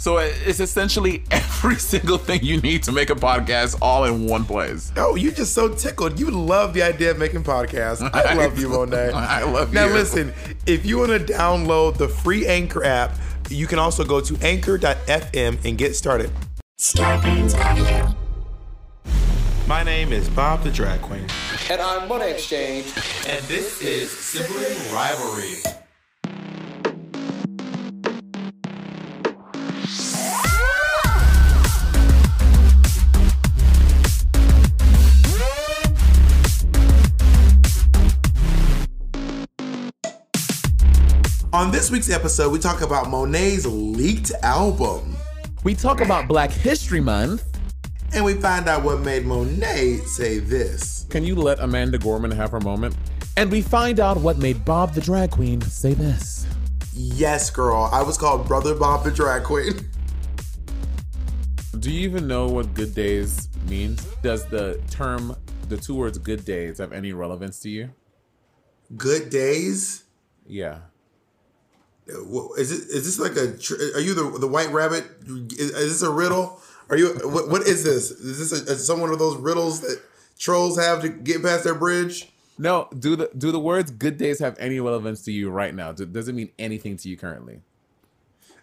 So it's essentially every single thing you need to make a podcast all in one place. Oh, you're just so tickled. You love the idea of making podcasts. I love you, Monet. I love Now you. Now, listen, if you want to download the free Anchor app, you can also go to anchor.fm and get started. My name is Bob the Drag Queen. And I'm Monet X Change. And this is Sibling Rivalry. On this week's episode, we talk about Monet's leaked album. We talk about Black History Month. And we find out what made Monet say this. Can you let Amanda Gorman have her moment? And we find out what made Bob the drag queen say this. Yes, girl. I was called Brother Bob the Drag Queen. Do you even know what good days means? Does the term, the two words good days, have any relevance to you? Good days? Yeah. Is it? Is this like a? Are you the the White Rabbit? Is, is this a riddle? Are you? What, what is this? Is this a, is some one of those riddles that trolls have to get past their bridge? No, do the do the words good days have any relevance to you right now? Do, does it mean anything to you currently?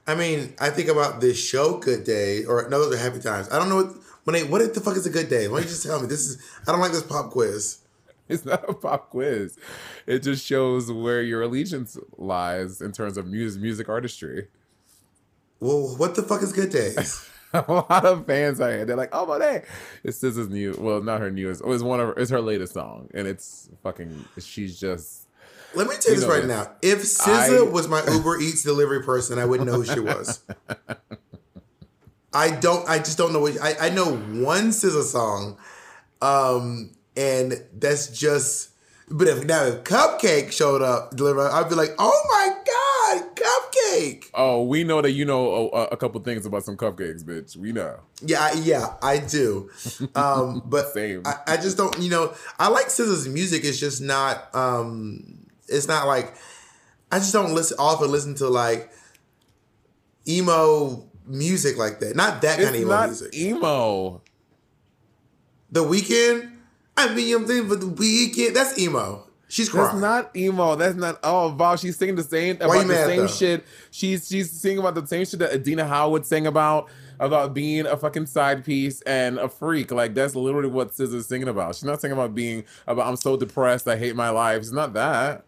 I mean, I think about this show, Good Day, or no, those are Happy Times. I don't know what. When they, what the fuck is a good day? Why don't you just tell me? This is. I don't like this pop quiz. It's not a pop quiz. It just shows where your allegiance lies in terms of music, music artistry. Well, what the fuck is good days? a lot of fans out here, they're like, "Oh, my Monet, it's SZA's new. Well, not her newest. It was one of her, it's her latest song, and it's fucking. She's just Let me tell you You this know right now. If SZA I- was my Uber Eats delivery person, I wouldn't know who she was. I don't. I just don't know. What, I I know one SZA song, um, and that's just. But if now if Cupcake showed up deliver, I'd be like, oh my god, Cupcake. oh, we know that you know a, a couple things about some cupcakes, bitch. We know. Yeah, I- yeah, I do. Um, but Same. I, I just don't. You know, I like SZA's music. It's just not. Um, it's not like I just don't listen often listen to like emo music like that. Not that kind of emo not music. emo. the weekend. I mean, I'm thinking for the weekend. That's emo. She's crying. That's not emo. That's not. Oh, Bob, she's singing the same about the same though? shit. She's she's singing about the same shit that Adina Howard sang about about being a fucking side piece and a freak. Like that's literally what SZA's singing about. She's not singing about being about I'm so depressed. I hate my life. It's not that.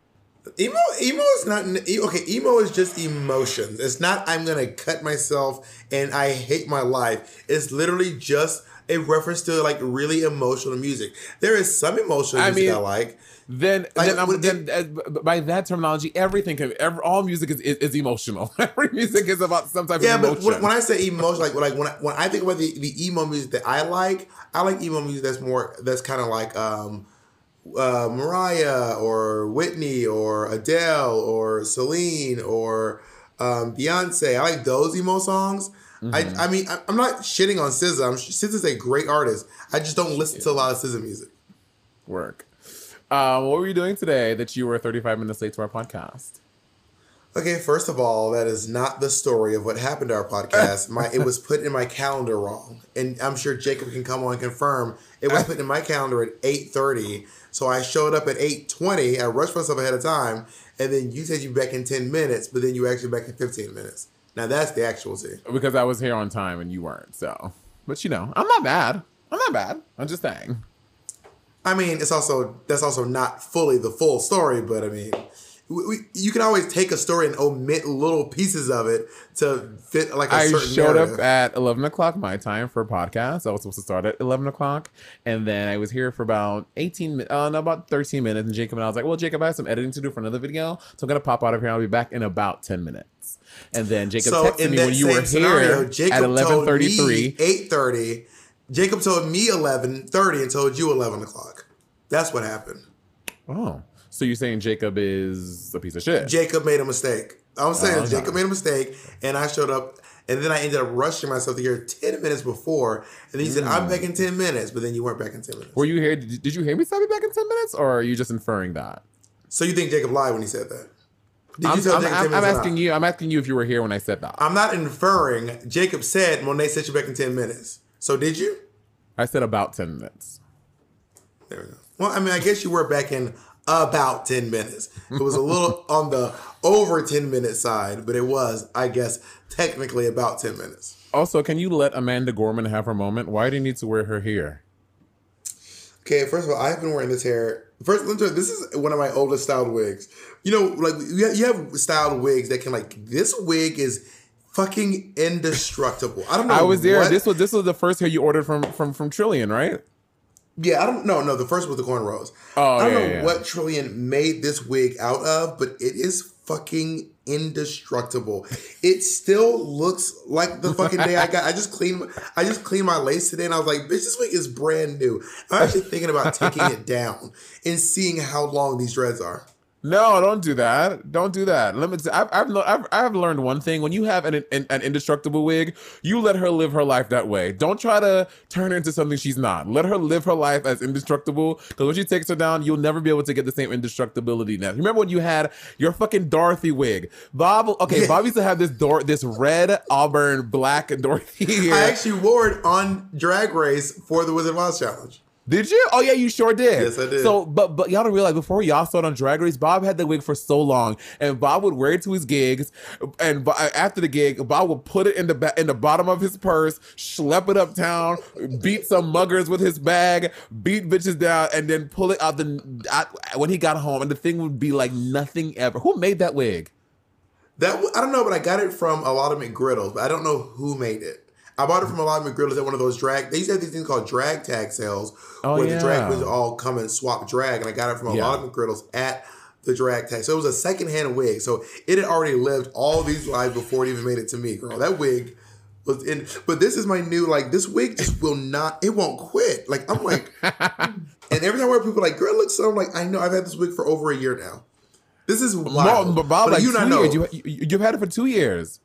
Emo, emo is not okay. Emo is just emotions. It's not I'm gonna cut myself and I hate my life. It's literally just a reference to like really emotional music. There is some emotional I music I, like. Then, Like, then, I'm, then b- by that terminology, everything can, every, all music is, is, is emotional. Every music is about some type Yeah, of but when, when I say emotion, like like when I, when I think about the, the emo music that I like, I like emo music that's more that's kind of like um, uh, Mariah or Whitney or Adele or Celine or um, Beyonce. I like those emo songs. I, I mean, I, I'm not shitting on SZA. I'm, SZA's a great artist. I just don't listen to a lot of SZA music. Work. Um, what were you doing today that you were 35 minutes late to our podcast? Okay, first of all, that is not the story of what happened to our podcast. My it was put in my calendar wrong, and I'm sure Jacob can come on and confirm it was put in my calendar at eight thirty. So I showed up at eight twenty. I rushed myself ahead of time, and then you said you'd be back in ten minutes, but then you actually back in fifteen minutes. Now that's the actual tea. Because I was here on time and you weren't. So, but you know, I'm not bad. I'm not bad. I'm just saying. I mean, it's also that's also not fully the full story, but I mean, we, we, you can always take a story and omit little pieces of it to fit like a I certain showed narrative. up at 11 o'clock my time for a podcast. I was supposed to start at 11 o'clock. And then I was here for about 18 minutes, uh, no, about 13 minutes. And Jacob and I was like, well, Jacob, I have some editing to do for another video. So I'm to pop out of here. I'll be back in about 10 minutes. And then Jacob so texted me when you were scenario, here Jacob at 11.33. eight thirty. Jacob told me eleven thirty and told you eleven o'clock. That's what happened. Oh, so you're saying Jacob is a piece of shit? Jacob made a mistake. I'm saying Oh. Jacob made a mistake, and I showed up, and then I ended up rushing myself to here ten minutes before, and he said I'm back in ten minutes, but then you weren't back in ten minutes. were you here? Did you hear me say I'll be back in 10 minutes? Or are you just inferring that? So you think Jacob lied when he said that? Did I'm, tell I'm, I'm, I'm asking you. I'm asking you if you were here when I said that. I'm not inferring. Jacob said Monet said you back in ten minutes. So did you? I said about 10 minutes. There we go. Well, I mean, I guess you were back in about 10 minutes. It was a little on the over 10 minute side, but it was, I guess, technically about 10 minutes. Also, can you let Amanda Gorman have her moment? Why do you need to wear her hair? Okay, first of all, I've been wearing this hair. First, let me tell you, this is one of my oldest styled wigs. You know, like you have, you have styled wigs that can like this wig is fucking indestructible. I don't know. I was there. what- This was this was the first hair you ordered from from from Trillion, right? Yeah, I don't know. No, the first was the cornrows. Oh, I don't yeah, know yeah. what Trillion made this wig out of, but it is fucking indestructible. It still looks like the fucking day I got. I just cleaned. I just cleaned my lace today, and I was like, "Bitch, this wig is brand new." I'm actually thinking about taking it down and seeing how long these dreads are. No, don't do that. Don't do that. Let me. T- I've, I've lo- I've I've learned one thing. When you have an, an an indestructible wig, you let her live her life that way. Don't try to turn her into something she's not. Let her live her life as indestructible. Because when she takes her down, you'll never be able to get the same indestructibility. Now, remember when you had your fucking Dorothy wig? Bob. Okay, Bob used to have this Dor- this red auburn black Dorothy hair. I actually wore it on Drag Race for the Wizard of Oz challenge. Did you? Oh yeah, you sure did. Yes, I did. So, but but y'all don't realize before y'all started on Drag Race, Bob had the wig for so long, and Bob would wear it to his gigs, and uh, after the gig, Bob would put it in the ba- in the bottom of his purse, schlep it uptown, beat some muggers with his bag, beat bitches down, and then pull it out the out, when he got home, and the thing would be like nothing ever. Who made that wig? That I don't know, but I got it from a lot of McGriddles, but I don't know who made it. I bought it from a lot of McGriddles at one of those drag. They used to have these things called drag tag sales, Oh, where the drag yeah. queens all come and swap drag, and I got it from a Yeah. lot of McGriddles at the drag tag. So it was a secondhand wig. So it had already lived all these lives before it even made it to me, girl. That wig was in. But this is my new like. This wig just will not. It won't quit. Like I'm like, and every time I wear, people like, "Girl, it looks so." I'm like, I know. I've had this wig for over a year now. This is wild. Mo- but Bob, But like you not know. You, you, you've had it for two years.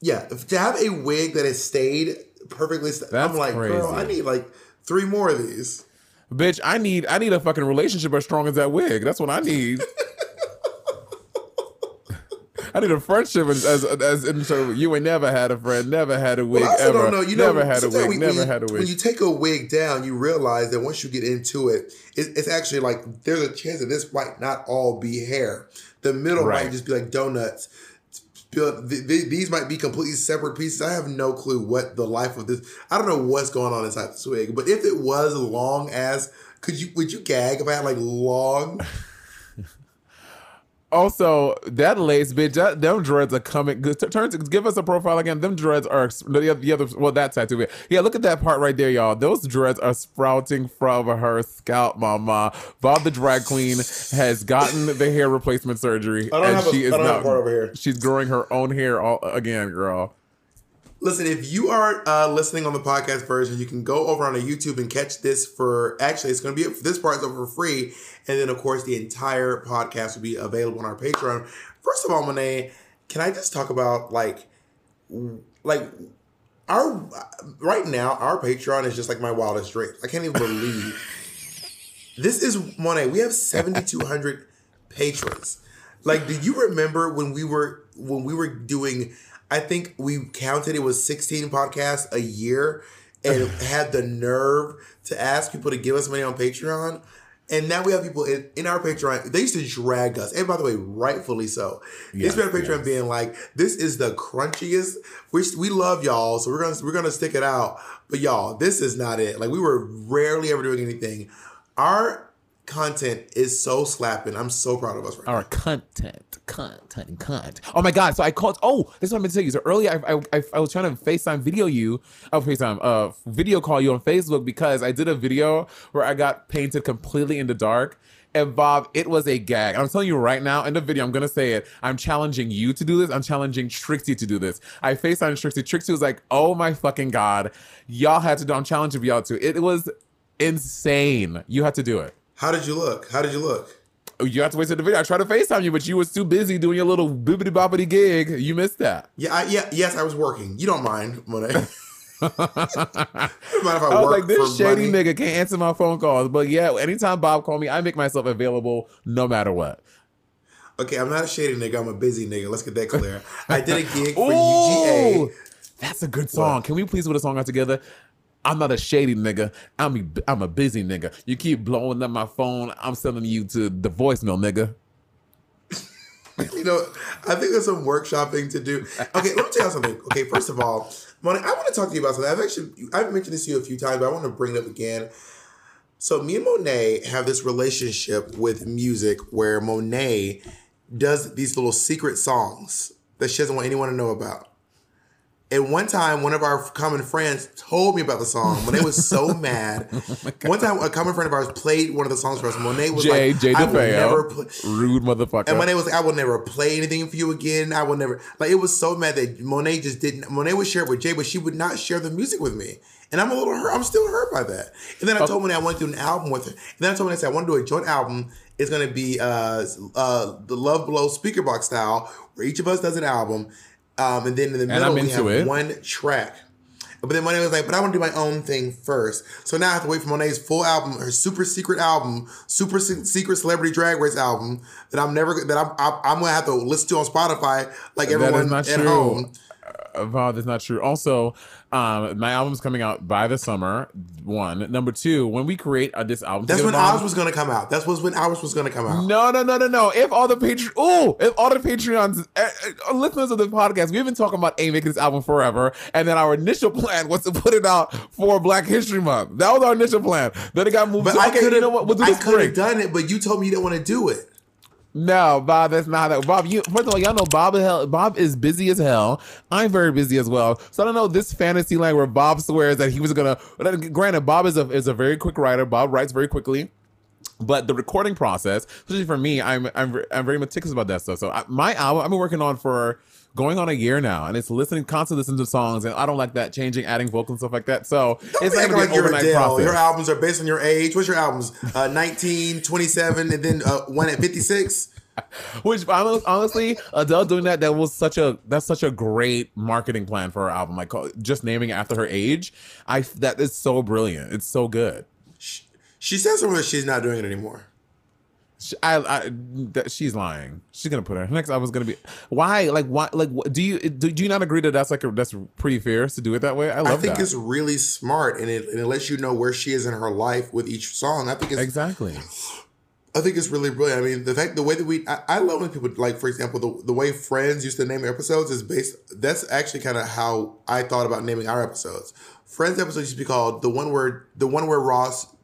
Yeah, to have a wig that has stayed perfectly, st- I'm like, girl, I need like three more of these. Bitch, I need I need a fucking relationship as strong as that wig. That's what I need. I need a friendship as as, as in so you ain't never had a friend, never had a wig But I ever, don't know. You know, never had a wig, when- never had a wig. When you take a wig down, you realize that once you get into it, it it's actually like there's a chance that this might not all be hair. The middle Right. might just be like donuts. Built- th- th- These might be completely separate pieces. I have no clue what the life of this. I don't know what's going on inside the wig. But if it was long as, could you would you gag if I had like long? Also, that lace, bitch, that, them dreads are coming. g- t- Turn give us a profile again. Them dreads are the, other- the other. Well, that tattoo. bit. Yeah, look at that part right there, y'all. Those dreads are sprouting from her scalp, mama. Bob the drag queen has gotten the hair replacement surgery, and a- she is I don't have a part over here. she's growing her own hair all again, girl. Listen, if you are uh, listening on the podcast version, you can go over on a YouTube and catch this for actually it's going to be this part's over for free, and then of course the entire podcast will be available on our Patreon. First of all, Monet, can I just talk about like like our right now our Patreon is just like my wildest dreams. I can't even believe this is Monet. We have seventy two hundred patrons. Like, do you remember when we were when we were doing? I think we counted it was sixteen podcasts a year, and had the nerve to ask people to give us money on Patreon. And now we have people in, in our Patreon. They used to drag us, and by the way, rightfully so. Yes, it's been Patreon being like, "This is the crunchiest." We we love y'all, so we're gonna we're gonna stick it out. But y'all, this is not it. Like we were rarely ever doing anything. Our content is so slapping. I'm so proud of us right Our content, content, content. Oh my god! So I called. Oh, this is what I'm gonna tell you. So earlier, I, I, I, was trying to Facetime video you, oh Facetime, uh, video call you on Facebook because I did a video where I got painted completely in the dark. And Bob, it was a gag. I'm telling you right now in the video, I'm gonna say it. I'm challenging you to do this. I'm challenging Trixie to do this. I FaceTime Trixie. Trixie was like, "Oh my fucking god, y'all had to do." I'm challenging y'all to. It was insane. You had to do it. How did you look? How did you look? You have to wait till the video. I tried to FaceTime you, but you was too busy doing your little bibbity boppity gig. You missed that. Yeah, I, yeah, yes, I was working. You don't mind, Monet. I Don't mind if I, was like, this shady money. nigga can't answer my phone calls. But yeah, anytime Bob call me, I make myself available no matter what. Okay, I'm not a shady nigga. I'm a busy nigga. Let's get that clear. I did a gig for Ooh, UGA. that's a good song. Can we please put a song out together? I'm not a shady nigga. I'm a, I'm a busy nigga. You keep blowing up my phone. I'm sending you to the voicemail, nigga. You know, I think there's some workshopping to do. Okay, let me tell you something. Okay, first of all, Monet, I want to talk to you about something. I've actually I've mentioned this to you a few times, but I want to bring it up again. So me and Monet have this relationship with music where Monet does these little secret songs that she doesn't want anyone to know about. And one time, one of our common friends told me about the song. Monet was so mad. one time, a common friend of ours played one of the songs for us. Monet was Jay, like, Jay "I will never play." Rude motherfucker. And Monet was like, I will never play anything for you again. I will never like it was so mad that Monet just didn't Monet would share it with Jay, but she would not share the music with me. And I'm a little hurt. I'm still hurt by that. And then I told Monet I want to do an album with her. And then I told Monet I said I want to do a joint album. It's gonna be uh uh the Love Below Speakerboxxx style, where each of us does an album. Um, and then in the middle we have it. one track. But then Monet was like, but I want to do my own thing first. So now I have to wait for Monet's full album, her super secret album, super se- secret celebrity drag race album that I'm never that I'm I'm, I'm gonna have to listen to on Spotify like everyone at true. home. Bob, that's not true. Also, um, my album's coming out by the summer. One, number two. When we create uh, this album, That's when ours was gonna come out. That's was when ours was gonna come out. No, no, no, no, no. If all the Patreon, oh, if all the Patreons, uh, uh, listeners of the podcast, we've been talking about A making this album forever, and then our initial plan was to put it out for Black History Month. That was our initial plan. Then it got moved. But to, I okay, could you know what? We'll I could have done it, but you told me you didn't want to do it. No, Bob, that's not that. Bob, you first of all, y'all know Bob is hell. Bob is busy as hell. I'm very busy as well. So I don't know this fantasy land where Bob swears that he was gonna. Granted, Bob is a is a very quick writer. Bob writes very quickly. But the recording process, especially for me, I'm I'm I'm very meticulous about that stuff. So I, my album, I've been working on for going on a year now, and it's listening, constantly listening to songs, and I don't like that changing, adding vocals and stuff like that. So Don't it's be not gonna like an you're overnight Adele. process. Your albums are based on your age. What's your albums? Uh, 19, 27, and then uh, one at 56. Which honestly, Adele doing that that was such a that's such a great marketing plan for her album. Like just naming after her age, I that is so brilliant. It's so good. She somewhere that she's not doing it anymore. She, I, I that, she's lying. She's gonna put her next I was gonna be why like why like what, do you do, do you not agree that that's like a, that's pretty fierce to do it that way? I love I think that. it's really smart, and it, and it lets you know where she is in her life with each song. I think it's exactly. I think it's really brilliant. I mean, the fact, the way that we, I, I love when people like, for example, the, the way Friends used to name episodes is based. That's actually kind of how I thought about naming our episodes. Friends episodes used to be called the one where the one where Ross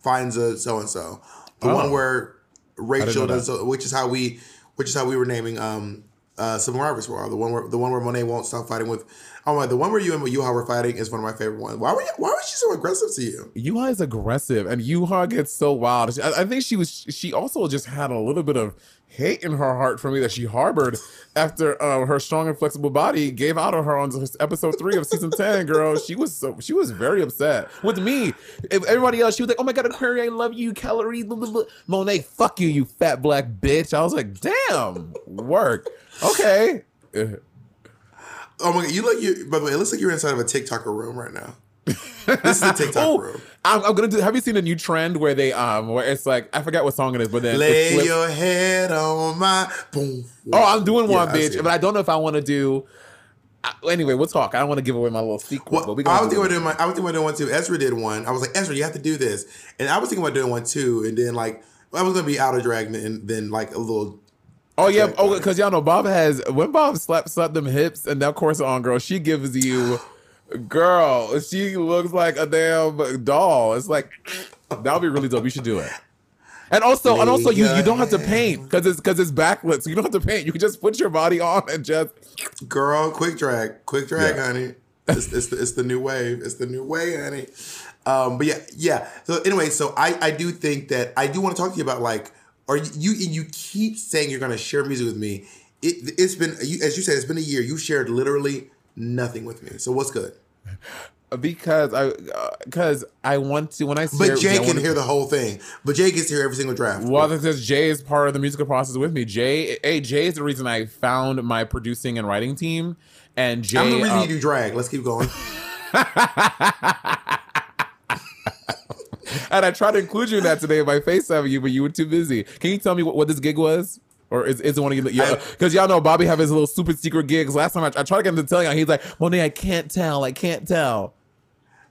finds a so and so, the Oh. one where Rachel does, which is how we, which is how we were naming um uh Civil Rights for the one where the one where Monet won't stop fighting with. Oh my, the one where you and Yuhua were fighting is one of my favorite ones. Why were you, why was she so aggressive to you? Yuhua is aggressive, and Yuhua gets so wild. I, I think she was. She also just had a little bit of hate in her heart for me that she harbored after uh, her strong and flexible body gave out on her on episode three of season ten. Girl, she was so she was very upset with me. If everybody else, she was like, "Oh my god, Aquaria, I love you, Kalorie." Blah, blah, blah. Monet, fuck you, you fat black bitch. I was like, "Damn, work, okay." Oh my god, you look you by the way, it looks like you're inside of a TikToker room right now. This is a TikTok Oh, room. I'm, I'm gonna do. Have you seen a new trend where they um where it's like I forget what song it is, but then Lay your head on my boom. Oh, I'm doing one, I see bitch, it. but I don't know if I want to do. Uh, anyway, we'll talk. I don't want to give away my little secret, Well, but we I gonna was thinking about doing my I was thinking about doing one too. Ezra did one. I was like, Ezra, you have to do this. And I was thinking about doing one too. And then like I was gonna be out of drag and then like a little Oh yeah, oh because y'all know Bob has when Bob slaps slapped them hips and that course on girl, she gives you, girl, she looks like a damn doll. It's like that would be really dope. You should do it. And also, and also, you, you don't have to paint because it's because it's backlit, so you don't have to paint. You can just put your body on and just. Girl, quick drag, quick drag, Yeah. honey. It's, it's, the, it's the new wave. It's the new way, honey. Um, but yeah, yeah. So anyway, so I, I do think that I do want to talk to you about like, are you, you and you keep saying you're gonna share music with me. It, it's been you, as you said, it's been a year. You shared literally nothing with me. So what's good? Because I, because I want to when I. Say But Jay I can hear the whole thing. But Jay gets to hear every single draft. Well, because Jay is part of the musical process with me. Jay, hey, Jay is the reason I found my producing and writing team. And Jay, I'm the reason uh, you do drag. Let's keep going. and I tried to include you in that today by FaceTiming you, but you were too busy. Can you tell me what, what this gig was? Or is, is it one of you? Yeah, because y'all know Bobby have his little super secret gigs. Last time I, I tried to get him to tell you, he's like, Monet, I can't tell. I can't tell.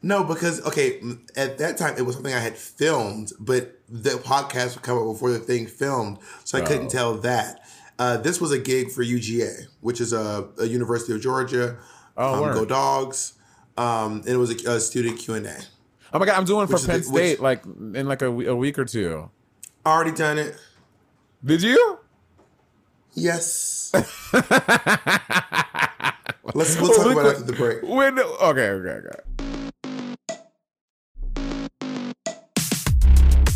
No, because okay, at that time it was something I had filmed, but the podcast would come up before the thing filmed, so I couldn't Oh. tell that. Uh, this was a gig for UGA, which is a, a University of Georgia. Oh, um, go dogs! Um, and it was a, a student Q and A. Oh my God, I'm doing for Penn the- which- State like in like a, a week or two. Already done it. Did you? Yes. Let's we'll talk about it after the break. When, okay, okay, okay.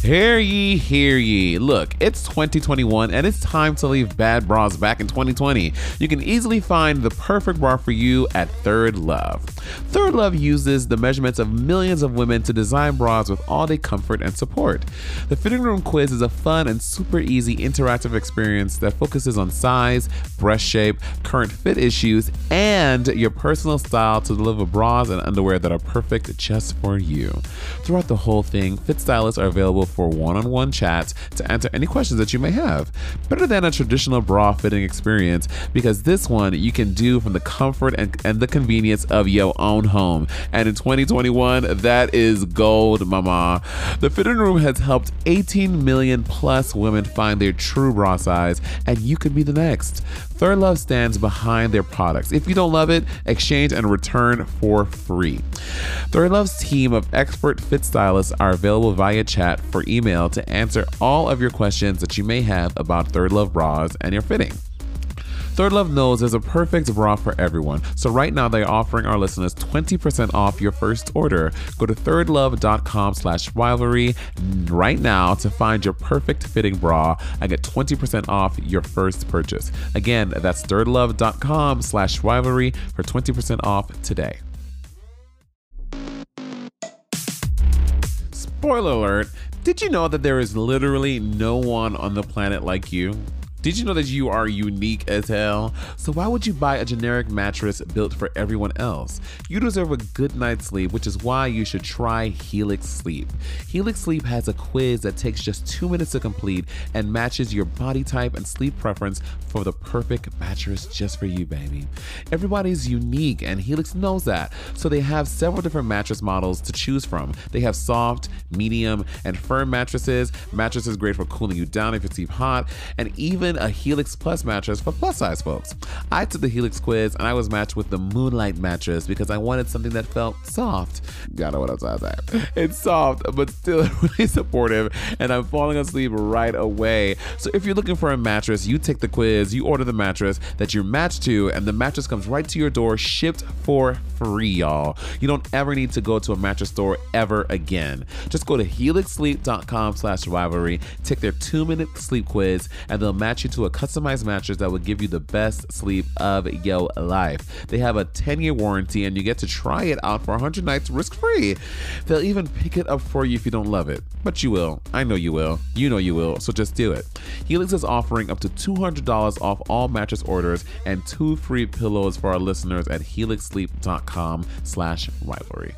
Hear ye, hear ye. Look, it's 2021 and it's time to leave bad bras back in 2020. You can easily find the perfect bra for you at Third Love. Third Love uses the measurements of millions of women to design bras with all day comfort and support. The fitting room quiz is a fun and super easy interactive experience that focuses on size, breast shape, current fit issues, and your personal style to deliver bras and underwear that are perfect just for you. Throughout the whole thing, fit stylists are available for one-on-one chats to answer any questions that you may have. Better than a traditional bra fitting experience because this one you can do from the comfort and, and the convenience of your own home. And in 2021, that is gold, mama. The fitting room has helped 18 million plus women find their true bra size, and you could be the next. Third Love stands behind their products. If you don't love it, exchange and return for free. Third Love's team of expert fit stylists are available via chat for email to answer all of your questions that you may have about Third Love bras and your fitting. Third Love knows there's a perfect bra for everyone. So right now they're offering our listeners 20% off your first order. Go to thirdlove.com slash rivalry right now to find your perfect fitting bra and get 20% off your first purchase. Again, that's thirdlove.com slash rivalry for 20% off today. Spoiler alert, did you know that there is literally no one on the planet like you? Did you know that you are unique as hell? So why would you buy a generic mattress built for everyone else? You deserve a good night's sleep, which is why you should try Helix Sleep. Helix Sleep has a quiz that takes just two minutes to complete and matches your body type and sleep preference for the perfect mattress just for you, baby. Everybody's unique and Helix knows that. So they have several different mattress models to choose from. They have soft, medium, and firm mattresses. Mattresses great for cooling you down if you sleep hot, and even a Helix Plus mattress for plus size folks. I took the Helix quiz and I was matched with the Moonlight mattress because I wanted something that felt soft. Y'all know what I'm to say. It's soft, but still really supportive, and I'm falling asleep right away. So if you're looking for a mattress, you take the quiz, you order the mattress that you're matched to, and the mattress comes right to your door, shipped for free, y'all. You don't ever need to go to a mattress store ever again. Just go to helixsleep.com slash rivalry, take their two-minute sleep quiz, and they'll match you to a customized mattress that will give you the best sleep of your life. They have a 10-year warranty, and you get to try it out for 100 nights risk-free. They'll even pick it up for you if you don't love it. But you will. I know you will. You know you will. So just do it. Helix is offering up to $200 off all mattress orders and two free pillows for our listeners at helixsleep.com slash rivalry.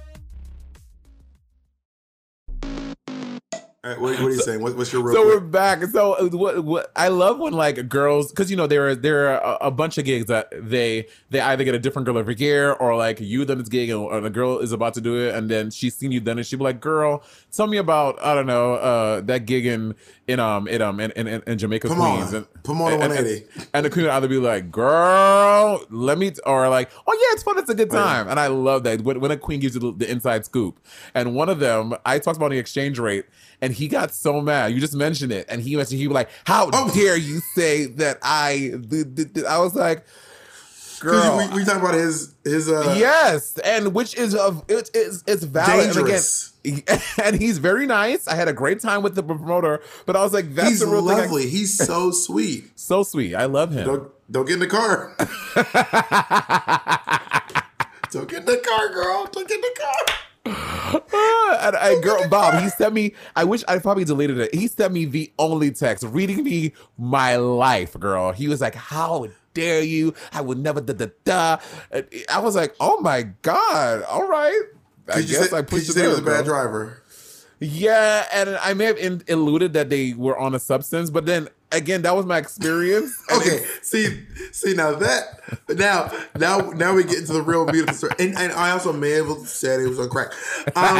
Right, what, what are you saying? What, what's your real So we're back. So what, what I love when like girls, because you know there are there are a, a bunch of gigs that they they either get a different girl every year or like you done this gig and, and a girl is about to do it and then she's seen you done it. She'll be like, "Girl, tell me about I don't know uh that gig in in um in um in in, in Jamaica Pomona. Queens." And, Pomona and, and, 180. and the queen would either be like, "Girl, let me," or like, "Oh yeah, it's fun. It's a good time." And I love that when, when a queen gives you the, the inside scoop. And one of them, I talked about the exchange rate, and he got so mad. You just mentioned it, and he mentioned he was like, "How Oh. dare you say that I?" th- th- th-" I was like, "Girl, we, we talking about his his uh yes," and which is of it is it's valid. And again, and he's very nice. I had a great time with the promoter, but I was like, "That's He's the real thing." I- lovely. He's so sweet. so sweet. I love him. Don't don't get in the car. don't get in the car, girl. Don't get in the car. and I, girl, Bob, he sent me. I wish I probably deleted it. He sent me the only text, reading me my life, girl. He was like, "How dare you? I would never da da da." And I was like, "Oh my god! All right, I guess said, I pushed you it said he was a bad driver. Yeah, and I may have in, alluded that they were on a substance, but then again, that was my experience. Okay, see, see now that now now now we get into the real beautiful story, and, and I also may have said it was on crack. Um,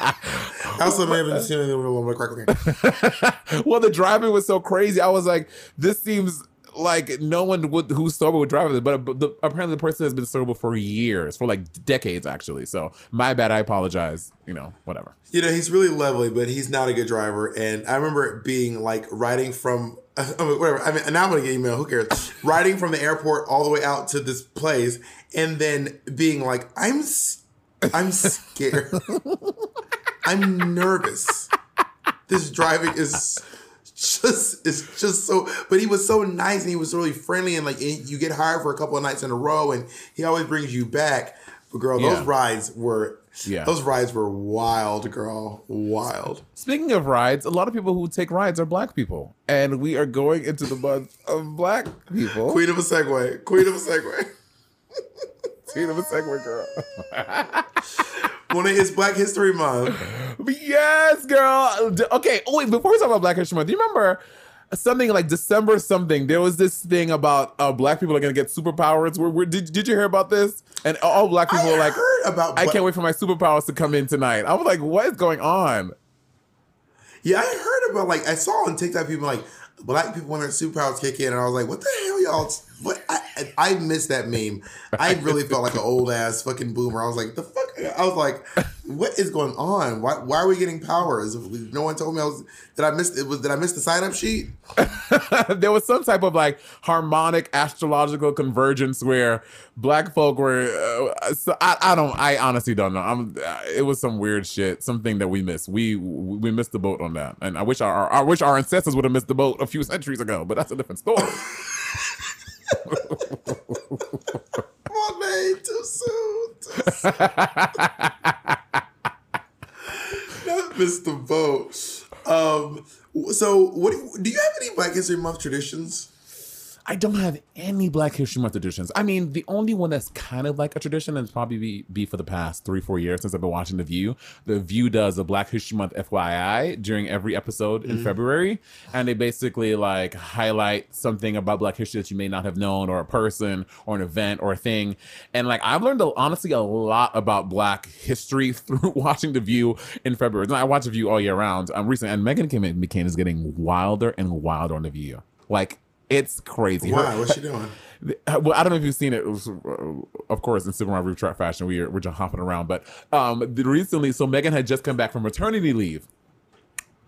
I also may have seen it was on crack. Okay. well, the driving was so crazy. I was like, this seems like no one would who's sober would drive this, but, uh, but the, apparently the person has been sober for years, for like decades actually. So my bad. I apologize. You know, whatever. You know, he's really lovely, but he's not a good driver. And I remember it being like riding from I mean, whatever. I mean, now I'm gonna get email. Who cares? riding from the airport all the way out to this place, and then being like, I'm, I'm scared. I'm nervous. This driving is just it's just so but he was so nice and he was really friendly and like and you get hired for a couple of nights in a row and he always brings you back but girl those Yeah. rides were Yeah. those rides were wild girl wild Speaking of rides, a lot of people who take rides are black people, and we are going into the month of black people. queen of a segue queen of a segue Queen of a segue, girl. when it is black history month Yes, girl. Okay. Oh wait, before we talk about Black History Month, do you remember something like December something? There was this thing about uh, black people are gonna get superpowers. Where, where did did you hear about this? And all black people I were like, heard about I can't wait for my superpowers to come in tonight. I was like, what is going on? yeah I heard about like I saw on TikTok people like black people when their superpowers kick in and I was like what the hell y'all what I I, missed that meme I really felt like an old ass fucking boomer I was like the fuck I was like what is going on why, why are we getting powers no one told me I was did I miss it was did I miss the sign up sheet there was some type of like harmonic astrological convergence where black folk were. Uh, so I, I don't. I honestly don't know. I'm. It was some weird shit. Something that we missed. We we missed the boat on that, and I wish our I wish our ancestors would have missed the boat a few centuries ago. But that's a different story. Come on, man, too soon. Too soon. Not the boat. Um, so what do, you, do you have any Black History Month traditions? I don't have any Black History Month traditions. I mean, the only one that's kind of like a tradition and probably be, be for the past three, four years since I've been watching The View. The View does a Black History Month FYI during every episode in February. And they basically like highlight something about Black history that you may not have known, or a person, or an event, or a thing. And like, I've learned a, honestly a lot about Black history through watching The View in February. And I watch The View all year round. Um, recently, and Meghan McCain is getting wilder and wilder on The View. Like, it's crazy. Her- Why? What's she doing? well, I don't know if you've seen it. It was, uh, of course, in Super Mario Track fashion, we are, we're just hopping around. But um, recently, so Meghan had just come back from maternity leave.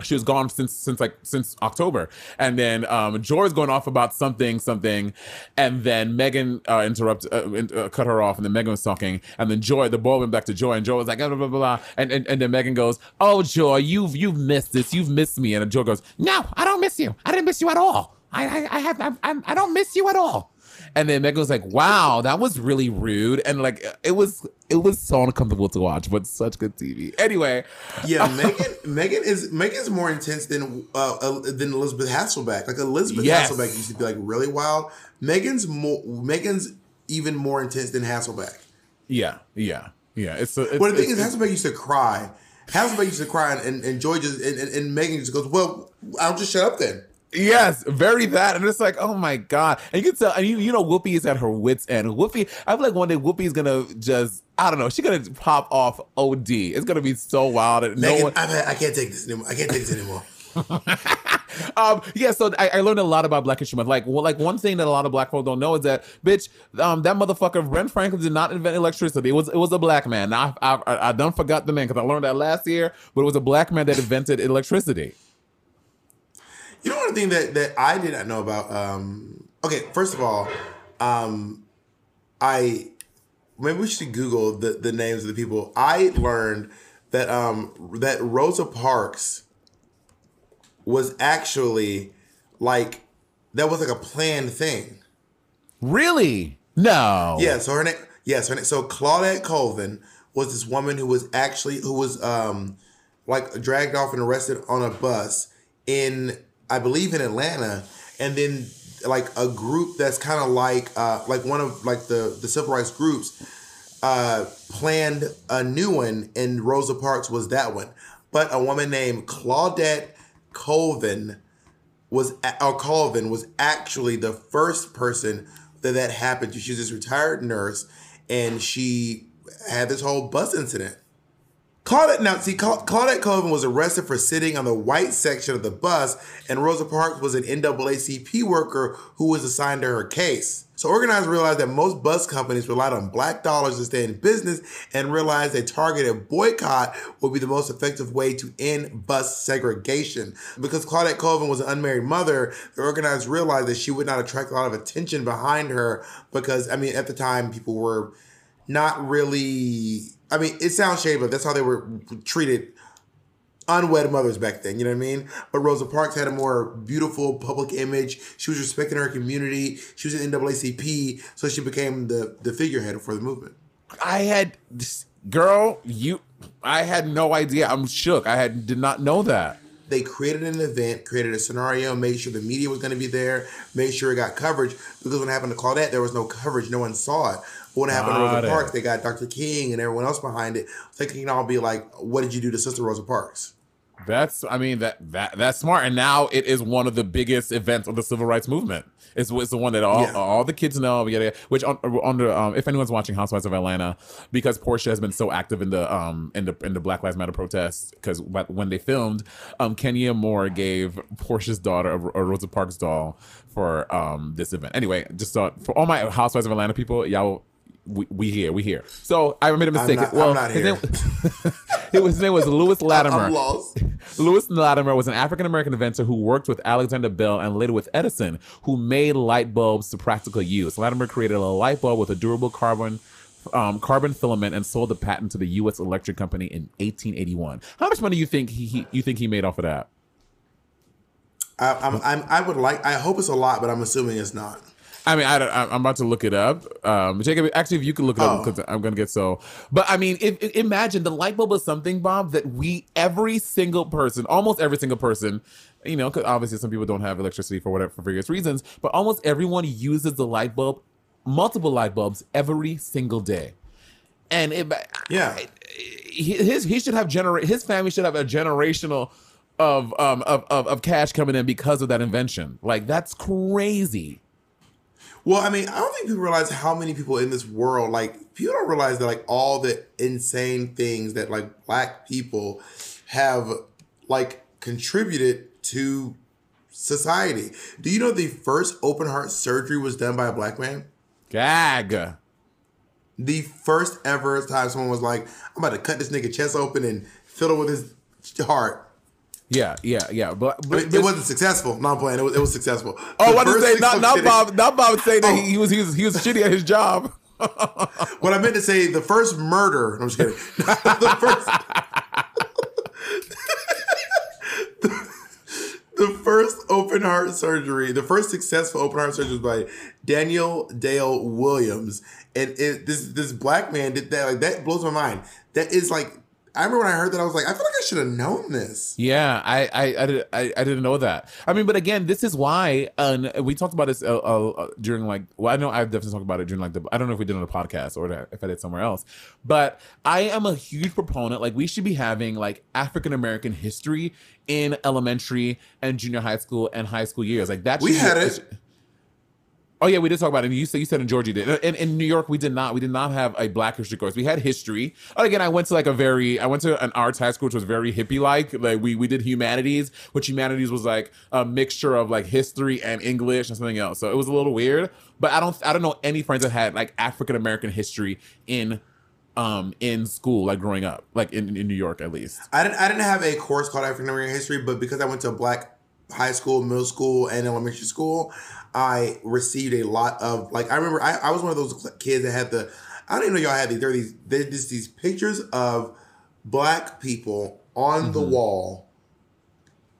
She was gone since since like since October, and then um, Joy's going off about something something, and then Meghan uh, interrupt uh, in- uh, cut her off, and then Meghan was talking, and then Joy the ball went back to Joy, and Joy was like blah blah blah, blah. And, and and then Meghan goes, "Oh Joy, you've you've missed this, you've missed me," and Joy goes, "No, I don't miss you. I didn't miss you at all. I I, I have I'm, I don't miss you at all." And then Meghan was like, "Wow, that was really rude," and like it was it was so uncomfortable to watch, but such good TV. Anyway, Yeah, Meghan. Meghan is Meghan's more intense than uh, uh, than Elisabeth Hasselbeck. Like Elisabeth Yes. Hasselbeck used to be like really wild. Meghan's more. Meghan's even more intense than Hasselbeck. yeah, yeah, yeah. It's, a, it's Well, the thing is, it's- Hasselbeck used to cry. Hasselbeck used to cry, and, and Joy just and, and, and Meghan just goes, "Well, I'll just shut up then." Yes, very that, and it's like, oh my god, and you can tell, and you, you know, Whoopi is at her wits end. Whoopi, I feel like one day Whoopi's gonna just, I don't know, she's gonna pop off OD. It's gonna be so wild, and no one, had, I can't take this anymore. I can't take this anymore. um, yeah, so I, I learned a lot about Black History Month. Like, well, like one thing that a lot of black folk don't know is that, bitch, um, that motherfucker Ben Franklin did not invent electricity. It was it was a black man. Now I I, I done forgot the name because I learned that last year, but it was a black man that invented electricity. You know one thing that that I did not know about. Um, okay, first of all, um, I maybe we should Google the the names of the people. I learned that um that Rosa Parks was actually like that was like a planned thing. Really? No. Yeah, so her name yes, her name so Claudette Colvin was this woman who was actually who was um like dragged off and arrested on a bus in I believe in Atlanta and then like a group that's kind of like uh like one of like the the civil rights groups uh planned a new one and Rosa Parks was that one. But a woman named Claudette Colvin was or Colvin was actually the first person that that happened to. She was this retired nurse, and she had this whole bus incident. Claudette now see Claudette Colvin was arrested for sitting on the white section of the bus, and Rosa Parks was an NAACP worker who was assigned to her case. So organizers realized that most bus companies relied on black dollars to stay in business and realized a targeted boycott would be the most effective way to end bus segregation. Because Claudette Colvin was an unmarried mother, the organizers realized that she would not attract a lot of attention behind her because, I mean, at the time, people were not really. I mean, it sounds shady, but that's how they were treated unwed mothers back then, you know what I mean? But Rosa Parks had a more beautiful public image. She was respecting her community. She was in NAACP, so she became the the figurehead for the movement. I had this girl, you I had no idea. I'm shook. I had did not know that. They created an event, created a scenario, made sure the media was going to be there, made sure it got coverage. Because when it happened to Claudette, there was no coverage. No one saw it. It happened to Rosa. Parks, they got Dr. King and everyone else behind it. They can all be like, what did you do to Sister Rosa Parks? That's I mean that that that's smart. And now it is one of the biggest events of the civil rights movement. It's, it's the one that all Yeah. all the kids know. Yada, yada. Which on, under um, if anyone's watching Housewives of Atlanta, because Porsha has been so active in the um in the in the Black Lives Matter protests, because when they filmed, um Kenya Moore gave Porsha's daughter a, a Rosa Parks doll for um this event. Anyway, just thought for all my Housewives of Atlanta people, y'all. We, we here, we here. So I made a mistake. not- I'm well, not his here. name, his name was Lewis Latimer. I'm lost. Lewis Latimer was an African American inventor who worked with Alexander Bell and later with Edison, who made light bulbs to practical use. Latimer created a light bulb with a durable carbon um, carbon filament and sold the patent to the U.S. Electric Company in 1881. How much money you think he, he you think he made off of that? I, I'm, I'm, I would like, I hope it's a lot, but I'm assuming it's not. I mean, I I'm about to look it up. Um, Jacob, actually, if you could look it up, Oh. because I'm gonna get so. But I mean, if, if- imagine the light bulb is something, Bob, that we, every single person, almost every single person, you know, because obviously some people don't have electricity for whatever for various reasons, but almost everyone uses the light bulb, multiple light bulbs every single day, and it, Yeah. he- his he should have generate his family should have a generational of um of, of of cash coming in because of that invention. Like that's crazy. Well, I mean, I don't think people realize how many people in this world, like, people don't realize that, like, all the insane things that, like, black people have, like, contributed to society. Do you know the first open heart surgery was done by a black man? Gag. The first ever time someone was like, I'm about to cut this nigga chest open and fiddle with his heart. Yeah, yeah, yeah. But, I mean, it wasn't successful. No, I'm playing. It was, it was successful. oh, what first say? Not, not Bob. Not Bob saying that Oh. he, he was he was he was shitty at his job. What I meant to say, the first murder. No, I'm just kidding. the first. the first open heart surgery, the first successful open heart surgery was by Daniel Hale Williams, and it, this this black man did that. Like that blows my mind. That is like. I remember when I heard that, I was like, I feel like I should have known this. Yeah, I I I, did, I I didn't know that. I mean, but again, this is why. And we talked about this uh, uh, during like. Well, I know I've definitely talked about it during like the. I don't know if we did it on a podcast or if I did somewhere else. But I am a huge proponent. Like we should be having like African American history in elementary and junior high school and high school years. Like that. We should be- had it. Oh yeah, we did talk about it. You said you said in Georgia did. In, in New York, we did not. We did not have a Black History course. We had history. And again, I went to like a very. I went to an arts high school which was very hippie like. Like we we did humanities, which humanities was like a mixture of like history and English and something else. So it was a little weird. But I don't I don't know any friends that had like African American history in um in school like growing up like in, in New York at least. I didn't I didn't have a course called African American history, but because I went to a black high school, middle school, and elementary school, I received a lot of like I remember I, I was one of those kids that had the I don't even know y'all had these there are these there's just these pictures of black people on the mm-hmm. wall,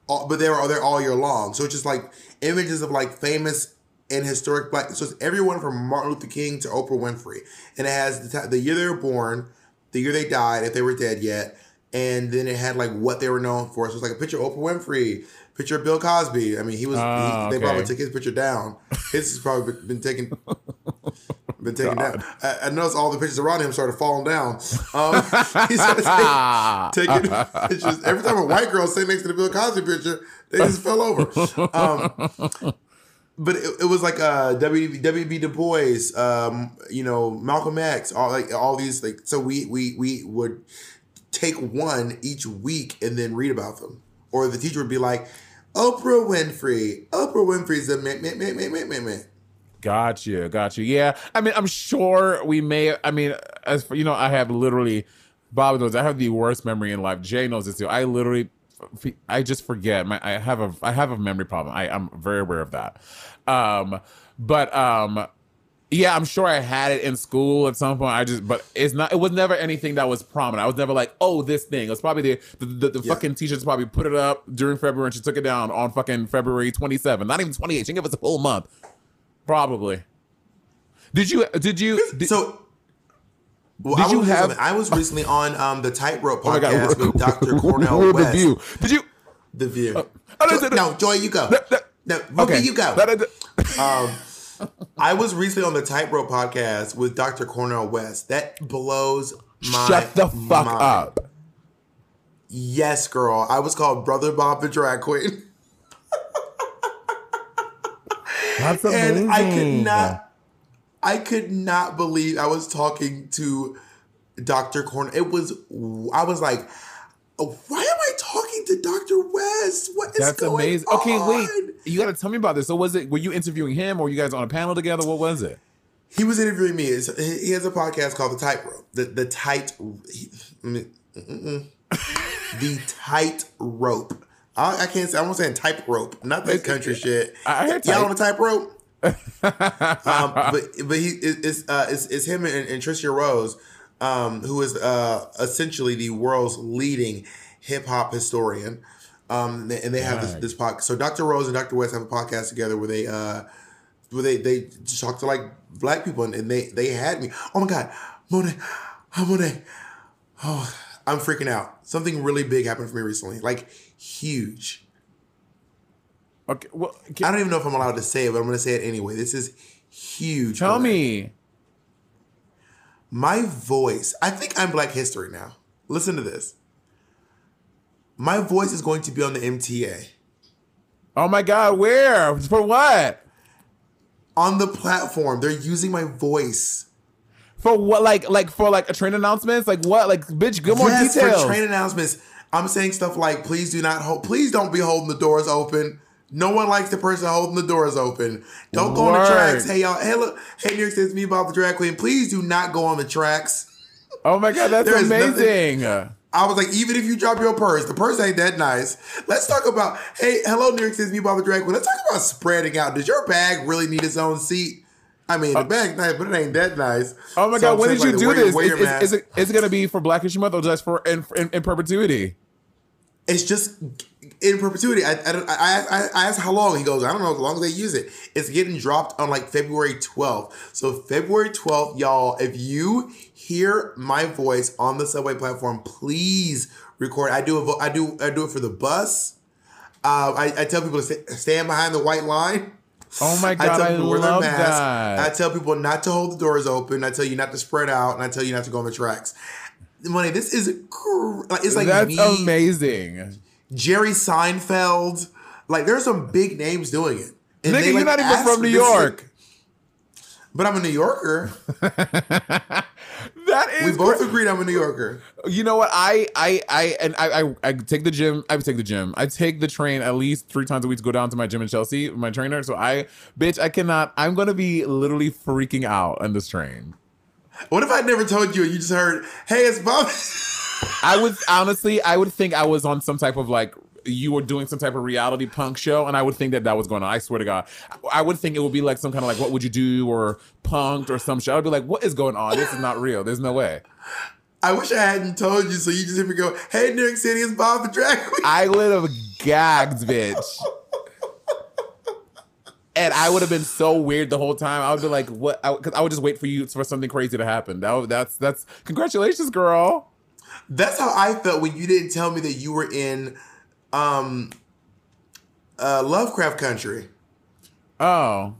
all, but they're they're all year long. So it's just like images of like famous and historic black. So it's everyone from Martin Luther King to Oprah Winfrey, and it has the, ti- the year they were born, the year they died, if they were dead yet, and then it had like what they were known for. So it's like a picture of Oprah Winfrey, picture of Bill Cosby. I mean, he was Ah, he, they okay. probably took his picture down. His has probably been, taken. Been taken down. I, I noticed all the pictures around him started falling down. Um, he started taking, taking pictures. Every time a white girl sat next to the Bill Cosby picture, they just fell over. Um, but it, it was like uh W W.B. Du Bois, um, you know, Malcolm X, all like all these like so we we we would take one each week and then read about them. Or the teacher would be like, Oprah Winfrey, Oprah Winfrey's a meh, meh, meh, meh, meh, meh, meh. Got you, got you. Yeah, I mean, I'm sure we may. I mean, as for you know, I have literally, Bob knows I have the worst memory in life. Jay knows this too. I literally, I just forget. My, I have a, I have a memory problem. I, I'm very aware of that. Um, but um, yeah, I'm sure I had it in school at some point. I just, but it's not. It was never anything that was prominent. I was never like, oh, this thing. It was probably the the, the, the Yeah. fucking teacher just probably put it up during February and she took it down on fucking February 27. Not even 28. She didn't us a full month. Probably. Did you? Did you? Did, so well, Did I you have- I was recently on um the Tightrope oh podcast god! with Dr. Cornel the West. view. Did you? The View. oh, no, no, no, Joy, you go. no, Ruby, Okay, you go. Um, I was recently on the Tightrope podcast with Dr. Cornel West. That blows my Shut the fuck mind. up. Yes, girl. I was called Brother Bob the Drag Queen. That's and I could not I could not believe I was talking to Dr. Cornel. It was I was like, oh, why am I talking to Dr. West? What is That's going amazing. on? Okay, wait. You got to tell me about this. So was it? Were you interviewing him, or were you guys on a panel together? What was it? He was interviewing me. It's- He he has a podcast called The Tightrope. The the tight he- mm, the tight rope. I, I can't say. I'm saying type rope, not that country shit. I heard Y'all on a tight rope. um, but but he it- it's uh it's, it's him and, and Tricia Rose, um, who is uh essentially the world's leading hip hop historian. Um, and they, have this this podcast. So Dr. Rose and Dr. West have a podcast together where they uh where they they talk to like black people and, and they they had me. Oh my god, Monet, oh Monet, oh I'm freaking out. Something really big happened for me recently, like huge. Okay. Well, I don't even know if I'm allowed to say it, but I'm going to say it anyway. This is huge. tell Monet. me. My voice, I think I'm Black History now. Listen to this. My voice is going to be on the MTA. Oh my God, where? For what? On the platform, they're using my voice. For what? Like, like for like a train announcements? Like what? Like, bitch, good more yes, details. for train announcements. I'm saying stuff like, please do not hold, please don't be holding the doors open. No one likes the person holding the doors open. Don't go on the tracks. Hey y'all, hey look, hey New York it's me about the drag queen. Please do not go on the tracks. oh my God, that's is nothing- amazing. I was like, even if you drop your purse, the purse ain't that nice. Let's talk about, hey, hello, New York City, me about the drag queen. Let's talk about spreading out. Does your bag really need its own seat? I mean, the uh, bag's nice, but it ain't that nice. Oh my So I'm God, when saying, did you like, do wear- this? wear Is, is, is it is it gonna be for Black History Month or just for in, in, in perpetuity? It's just in perpetuity. I, I, I, I, I asked how long. He goes, I don't know, as long as they use it. It's getting dropped on like February 12th. So February 12th, y'all, if you hear my voice on the subway platform, please record. I do a, vo- I do I do it for the bus. Uh, I, I tell people to sta- stand behind the white line. Oh my I God, tell I, people to wear love mask. that. I tell people not to hold the doors open. I tell you not to spread out, and I tell you not to go on the tracks. Money, this is cr- it's like that's me, amazing. Jerry Seinfeld. Like there's some big names doing it. And Nigga, they, you're not even from New York. But I'm a New Yorker. That is We both cra- agreed I'm a New Yorker. You know what? I I I and I, I I take the gym. I take the gym. I take the train at least three times a week to go down to my gym in Chelsea, my trainer. So I, bitch, I cannot. I'm gonna be literally freaking out on this train. What if I never told you and you just heard, hey, it's Bob? I would honestly, I would think I was on some type of like you were doing some type of reality punk show, and I would think that that was going on. I swear to God, I would think it would be like some kind of like what would you do or punked or some shit. I'd be like, what is going on? This is not real. There's no way. I wish I hadn't told you, so you just hear me go, hey, New York City, it's Bob the Drag Queen. I would have gagged, bitch. And I would have been so weird the whole time. I would be like, "What?" Because I, would just wait for you for something crazy to happen. That, that's that's congratulations, girl. That's how I felt when you didn't tell me that you were in um, uh, Lovecraft Country. Oh,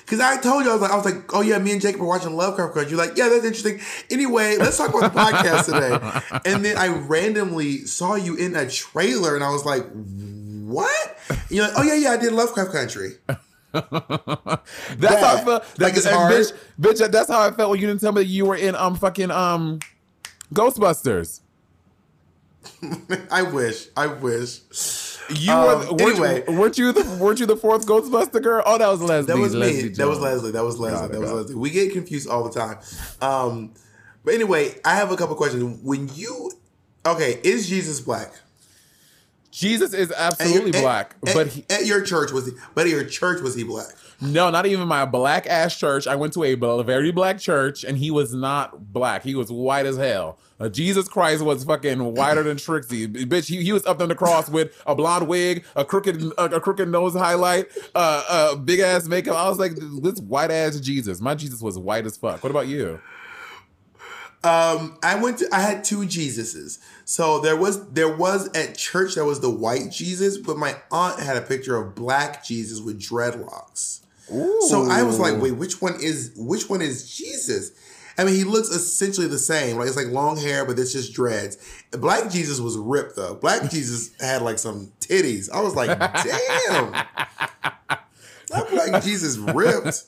Because I told you, I was like, I was like, oh yeah, me and Jacob were watching Lovecraft Country. You're like, yeah, that's interesting. Anyway, let's talk about the podcast today. And then I randomly saw you in a trailer, and I was like, what? And you're like, oh yeah, yeah, I did Lovecraft Country. that's how I felt. Like, it's hard. bitch, bitch. That's how I felt when you didn't tell me that you were in um fucking um Ghostbusters. I wish, I wish. You Um, were weren't, anyway. you, weren't you the weren't you the fourth Ghostbuster girl? Oh, that was Leslie. That was me. Leslie That was Leslie. That was Leslie. It, that was. Leslie. We get confused all the time. Um, but anyway, I have a couple questions. When you, okay, is Jesus black? Jesus is your- absolutely at- black, at, but he, at your church was he? But at your church was he black? No, not even my black ass church. I went to a very black church, and he was not black. He was white as hell. Uh, Jesus Christ was fucking whiter than Trixie, bitch. He, he was up on the cross with a blonde wig, a crooked a, a crooked nose highlight, uh, uh, big ass makeup. I was like, this white ass Jesus. My Jesus was white as fuck. What about you? Um, I went to. I had two Jesuses. So there was there was at church there was the white Jesus, but my aunt had a picture of black Jesus with dreadlocks. Ooh. So I was like, wait, which one is which one is Jesus? I mean, he looks essentially the same. Like it's like long hair, but it's just dreads. Black Jesus was ripped though. Black Jesus had like some titties. I was like, damn. Black Jesus ripped.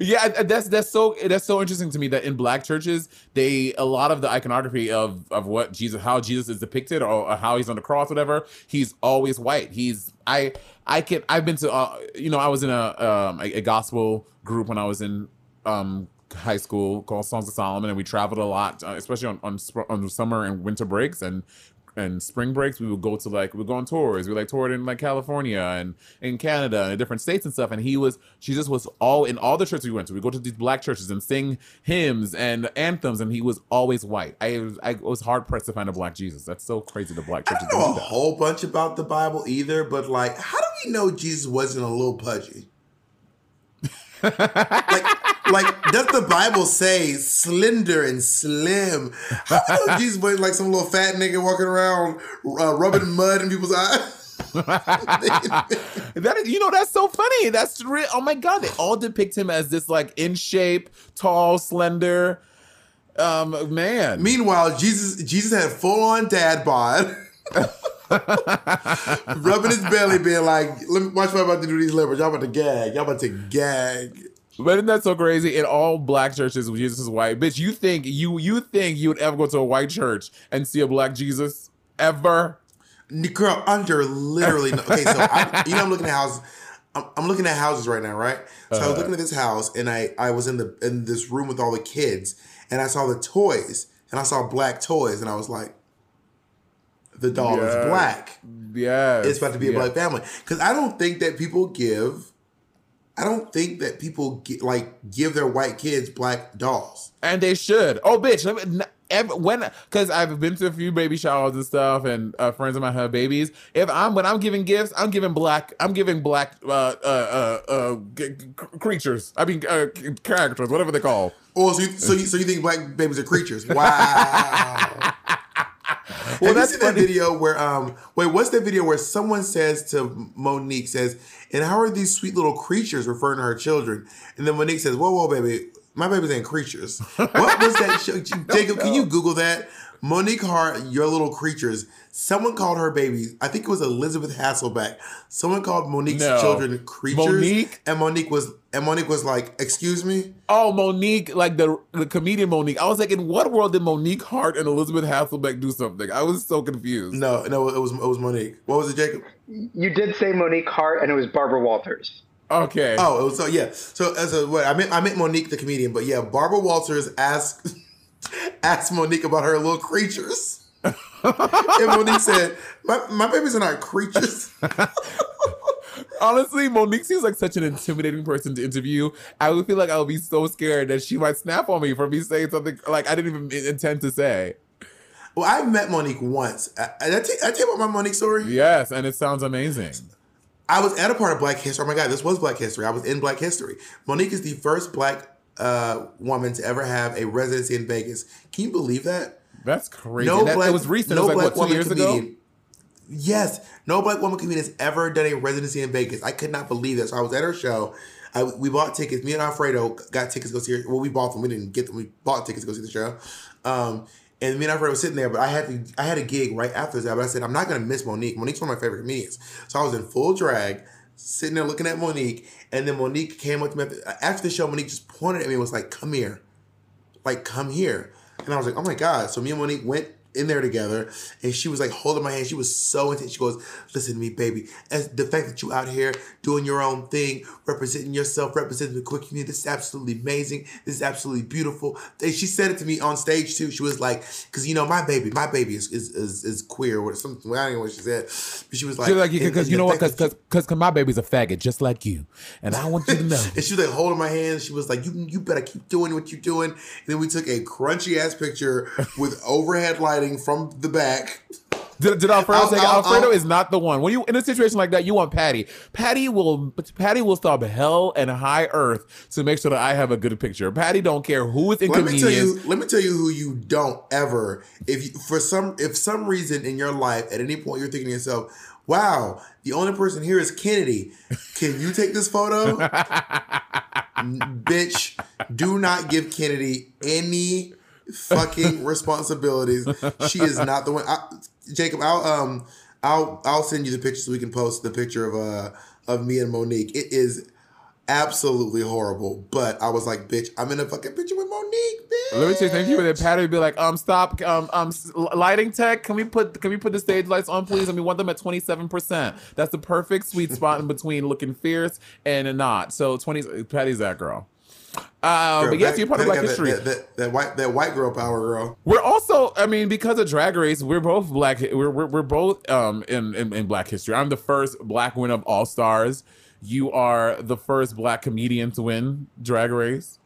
Yeah, that's that's so that's so interesting to me that in black churches, they a lot of the iconography of of what Jesus, how Jesus is depicted, or, or how he's on the cross, whatever. He's always white. He's I I can I've been to uh, you know I was in a um a, a gospel group when I was in um high school called Songs of Solomon, and we traveled a lot, uh, especially on on, on summer and winter breaks and. And spring breaks, we would go to like we would go on tours. We like toured in like California and in Canada and different states and stuff. And he was Jesus was all in all the churches we went to. We go to these black churches and sing hymns and anthems, and he was always white. I was I was hard pressed to find a black Jesus. That's so crazy. The black I churches don't know a whole bunch about the Bible either, but like, how do we know Jesus wasn't a little pudgy? Like, like, does the Bible say slender and slim? How do we know Jesus wasn't like some little fat nigga walking around uh, rubbing mud in people's eyes? That is, you know, that's so funny. That's real. Oh my god, they all depict him as this like in shape, tall, slender, um, man. Meanwhile, Jesus Jesus had full on dad bod. Rubbing his belly, being like, "Let me watch what I'm about to do these livers. Y'all about to gag. Y'all about to gag." But isn't that so crazy? In all black churches, Jesus is white. Bitch, you think you you think you would ever go to a white church and see a black Jesus ever? Girl, under literally no- okay. So I, you know, I'm looking at houses. I'm, I'm looking at houses right now, right? So I was uh-huh. looking at this house, and I I was in the in this room with all the kids, and I saw the toys, and I saw black toys, and I was like, the doll Yeah. is black. Yeah. It's about to be a Yeah. black family because I don't think that people give. I don't think that people get, like give their white kids black dolls. And they should. Oh, bitch. Let me, n- when because I've been to a few baby showers and stuff, and uh, friends of mine have babies. If I'm when I'm giving gifts, I'm giving black. I'm giving black uh uh uh, uh g- g- creatures. I mean uh, characters, whatever they call. Oh, so you, so you, so you think black babies are creatures? Wow. Well, Have that's you seen that video where um wait what's that video where someone says to Mo'Nique says and how are these sweet little creatures referring to her children and then Mo'Nique says whoa whoa baby My babies ain't creatures. What was that show? Jacob, can you Google that? Mo'Nique Hart, your little creatures. Someone called her babies. I think it was Elisabeth Hasselbeck. Someone called Mo'Nique's No. children creatures. Mo'Nique? and Mo'Nique was and Mo'Nique was like, "Excuse me." Oh, Mo'Nique, like the the comedian Mo'Nique. I was like, in what world did Mo'Nique Hart and Elisabeth Hasselbeck do something? I was so confused. No, no, it was it was Mo'Nique. What was it, Jacob? You did say Mo'Nique Hart, and it was Barbara Walters. Okay. Oh, it was so yeah. So as a what I meant I meant Mo'Nique the comedian, but yeah, Barbara Walters asked asked Mo'Nique about her little creatures. and Mo'Nique said, My my babies are not creatures. Honestly, Mo'Nique seems like such an intimidating person to interview. I would feel like I would be so scared that she might snap on me for me saying something like I didn't even intend to say. well, I met Mo'Nique once. I, I, I, tell, I tell you about my Mo'Nique story. Yes, and it sounds amazing. I was at a part of Black History. Oh my God, this was Black History. I was in Black History. Mo'Nique is the first black uh, woman to ever have a residency in Vegas. Can you believe that? That's crazy. And that, it was recent. it was like what two years ago. Yes, no black woman comedian has ever done a residency in Vegas. I could not believe this. So I was at her show. I, we bought tickets. Me and Alfredo got tickets to go see her. Well, we bought them. We didn't get them. We bought tickets to go see the show. Um, and me and Alfredo were sitting there, but I had to. I had a gig right after that. But I said I'm not going to miss Mo'Nique. Mo'Nique's one of my favorite comedians. So I was in full drag, sitting there looking at Mo'Nique, and then Mo'Nique came up to me after, after the show. Mo'Nique just pointed at me and was like, "Come here." like come here and i was like oh my god so me and mo'nique went in there together and she was like holding my hand she was so intense she goes listen to me baby as the fact that you out here doing your own thing representing yourself representing the queer community this is absolutely amazing this is absolutely beautiful and she said it to me on stage too she was like because you know my baby my baby is is, is, is queer or something i don't know what she said but she was like She's like, and- because you know what? Because because my baby's a faggot just like you, and I want you to know. And she was like holding my hand. She was like, "You, you better keep doing what you're doing." And then we took a crunchy ass picture with overhead lighting from the back. Did, did Alfredo I'll- say I'll- Alfredo I'll- is not the one? When you in a situation like that, you want Patty. Patty will Patty will stop hell and high earth to make sure that I have a good picture. Patty don't care who is Let me tell you. Let me tell you who you don't ever. If you, for some if some reason in your life at any point you're thinking to yourself, "Wow, the only person here is Kennedy. Can you take this photo?" Bitch, do not give Kennedy any fucking responsibilities. She is not the one. I, Jacob, I'll um, I'll I'll send you the picture so we can post the picture of uh of me and Mo'Nique. It is absolutely horrible, but I was like, bitch, I'm in a fucking picture with Mo'Nique, bitch. Let me tell you something. People that Patty would be like, um, stop, um, um, lighting tech. Can we put can we put the stage lights on, please? And we want them at twenty seven percent. That's the perfect sweet spot in between looking fierce and not. So twenty. Patty's that girl. Uh, Girl, but yes, that- you're part of Black History. That, that, that, white that white girl power girl. We're also, I mean, because of Drag Race, we're both black. We're we're, we're both um in, in in Black history. I'm the first black winner of All Stars. You are the first black comedian to win Drag Race.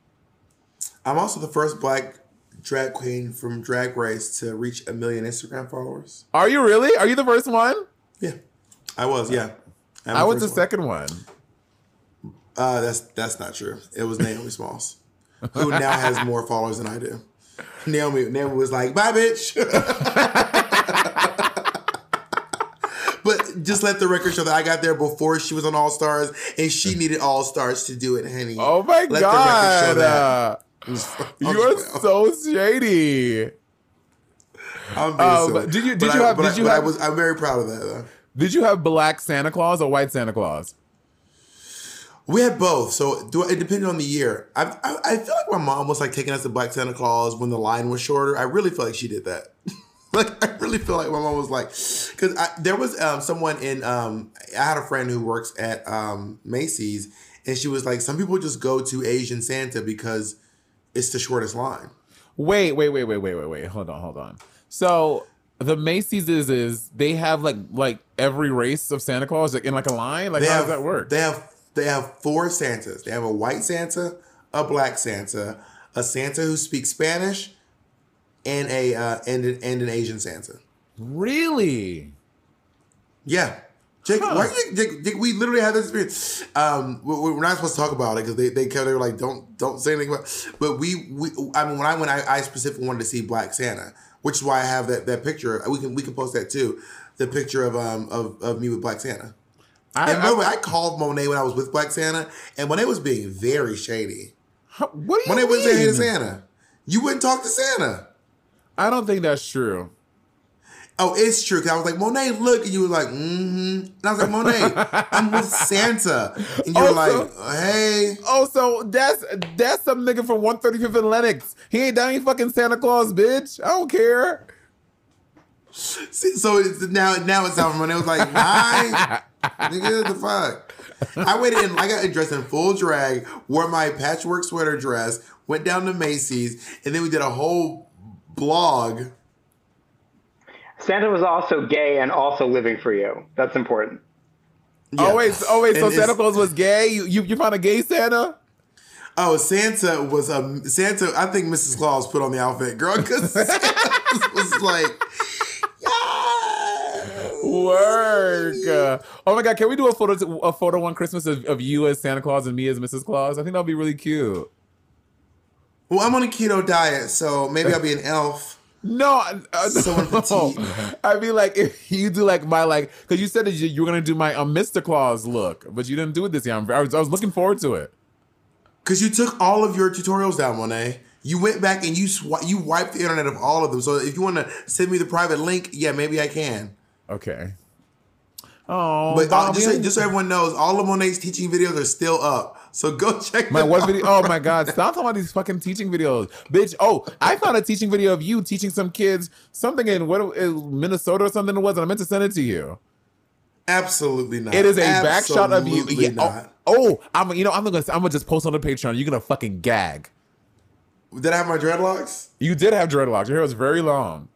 I'm also the first black drag queen from Drag Race to reach a million Instagram followers. Are you really? Are you the first one? Yeah, I was. Yeah, I'm I was the one. second one. Uh, that's that's not true. It was Naomi Smalls, who now has more followers than I do. Naomi Naomi was like, "Bye, bitch." but just let the record show that I got there before she was on All Stars, and she needed All Stars to do it, honey. Oh my Let the god, show that. uh, you are so shady. I'm being silly. did you- did But you I- have- did I, you have- I was. I'm very proud of that though. Did you have black Santa Claus or white Santa Claus? We had both, so do it depended on the year. I, I I feel like my mom was like taking us to Black Santa Claus when the line was shorter. I really feel like she did that. like I really feel like my mom was like, because there was um, someone in um, I had a friend who works at um, Macy's, and she was like, some people just go to Asian Santa because it's the shortest line. Wait, wait, wait, wait, wait, wait, wait. Hold on, hold on. So the Macy's is is they have like like every race of Santa Claus like in like a line. Like They how have does that work? They have they have four Santas. They have a white Santa, a black Santa, a Santa who speaks Spanish, and a uh, and an, and an Asian Santa. really? Yeah. Jake, Huh. why you, Jake, Jake, we literally had this experience. Um, we- we're not supposed to talk about it because they they kind of like don't don't say anything about. It. But we we I mean when I went I, I specifically wanted to see Black Santa, which is why I have that that picture. We can we can post that too, the picture of um of, of me with Black Santa. I, And by the I- way, I called Monet when I was with Black Santa, and Monet was being very shady. What do you Monet wouldn't say hey to mean? Santa. You wouldn't talk to Santa. I don't think that's true. Oh, it's true. Cause I was like, Monet, look, and you were like, mm-hmm. And I was like, Monet, I'm with Santa. And you were Also- like, hey. Oh, so that's that's some nigga from 135th and Lenox. He ain't down any fucking Santa Claus, bitch. I don't care. See, so it's, now, now it's out. Monet was like, hi, nigga, the fuck. I waited and I got dressed in full drag, wore my patchwork sweater dress, went down to Macy's, and then we did a whole blog. Santa was also gay and also living for you. That's important. Oh wait, so- oh wait, so And Santa Claus was gay? You you, you found a gay Santa? Oh, Santa was um Santa. I think Mrs. Claus put on the outfit, girl, because Santa was like, yeah. Work. Oh my god, can we do a photo a photo on Christmas of, of you as Santa Claus and me as Mrs. Claus? I think that'll be really cute. Well, I'm on a keto diet, so maybe I'll be an elf. No, uh, no. petite. I mean, like if you do like my like, because you said that you, you were gonna do my um, Mr. Claus look, but you didn't do it this year. I'm, was I was looking forward to it. Because you took all of your tutorials down, Monet. You went back and you swi- you wiped the internet of all of them. So if you want to send me the private link, yeah, maybe I can. Okay. Oh, But uh, Bobby, just, so, just so everyone knows, all of Monet's teaching videos are still up. So go check my them what out. video? Oh my god! Stop talking about these fucking teaching videos, bitch. Oh, I found a teaching video of you teaching some kids something in what in Minnesota or something it was, and I meant to send it to you. Absolutely not. It is a back shot of you. Absolutely Yeah, not. oh, oh, I'm you know I'm gonna I'm gonna just post on the Patreon. You're gonna fucking gag. Did I have my dreadlocks? You did have dreadlocks. Your hair was very long.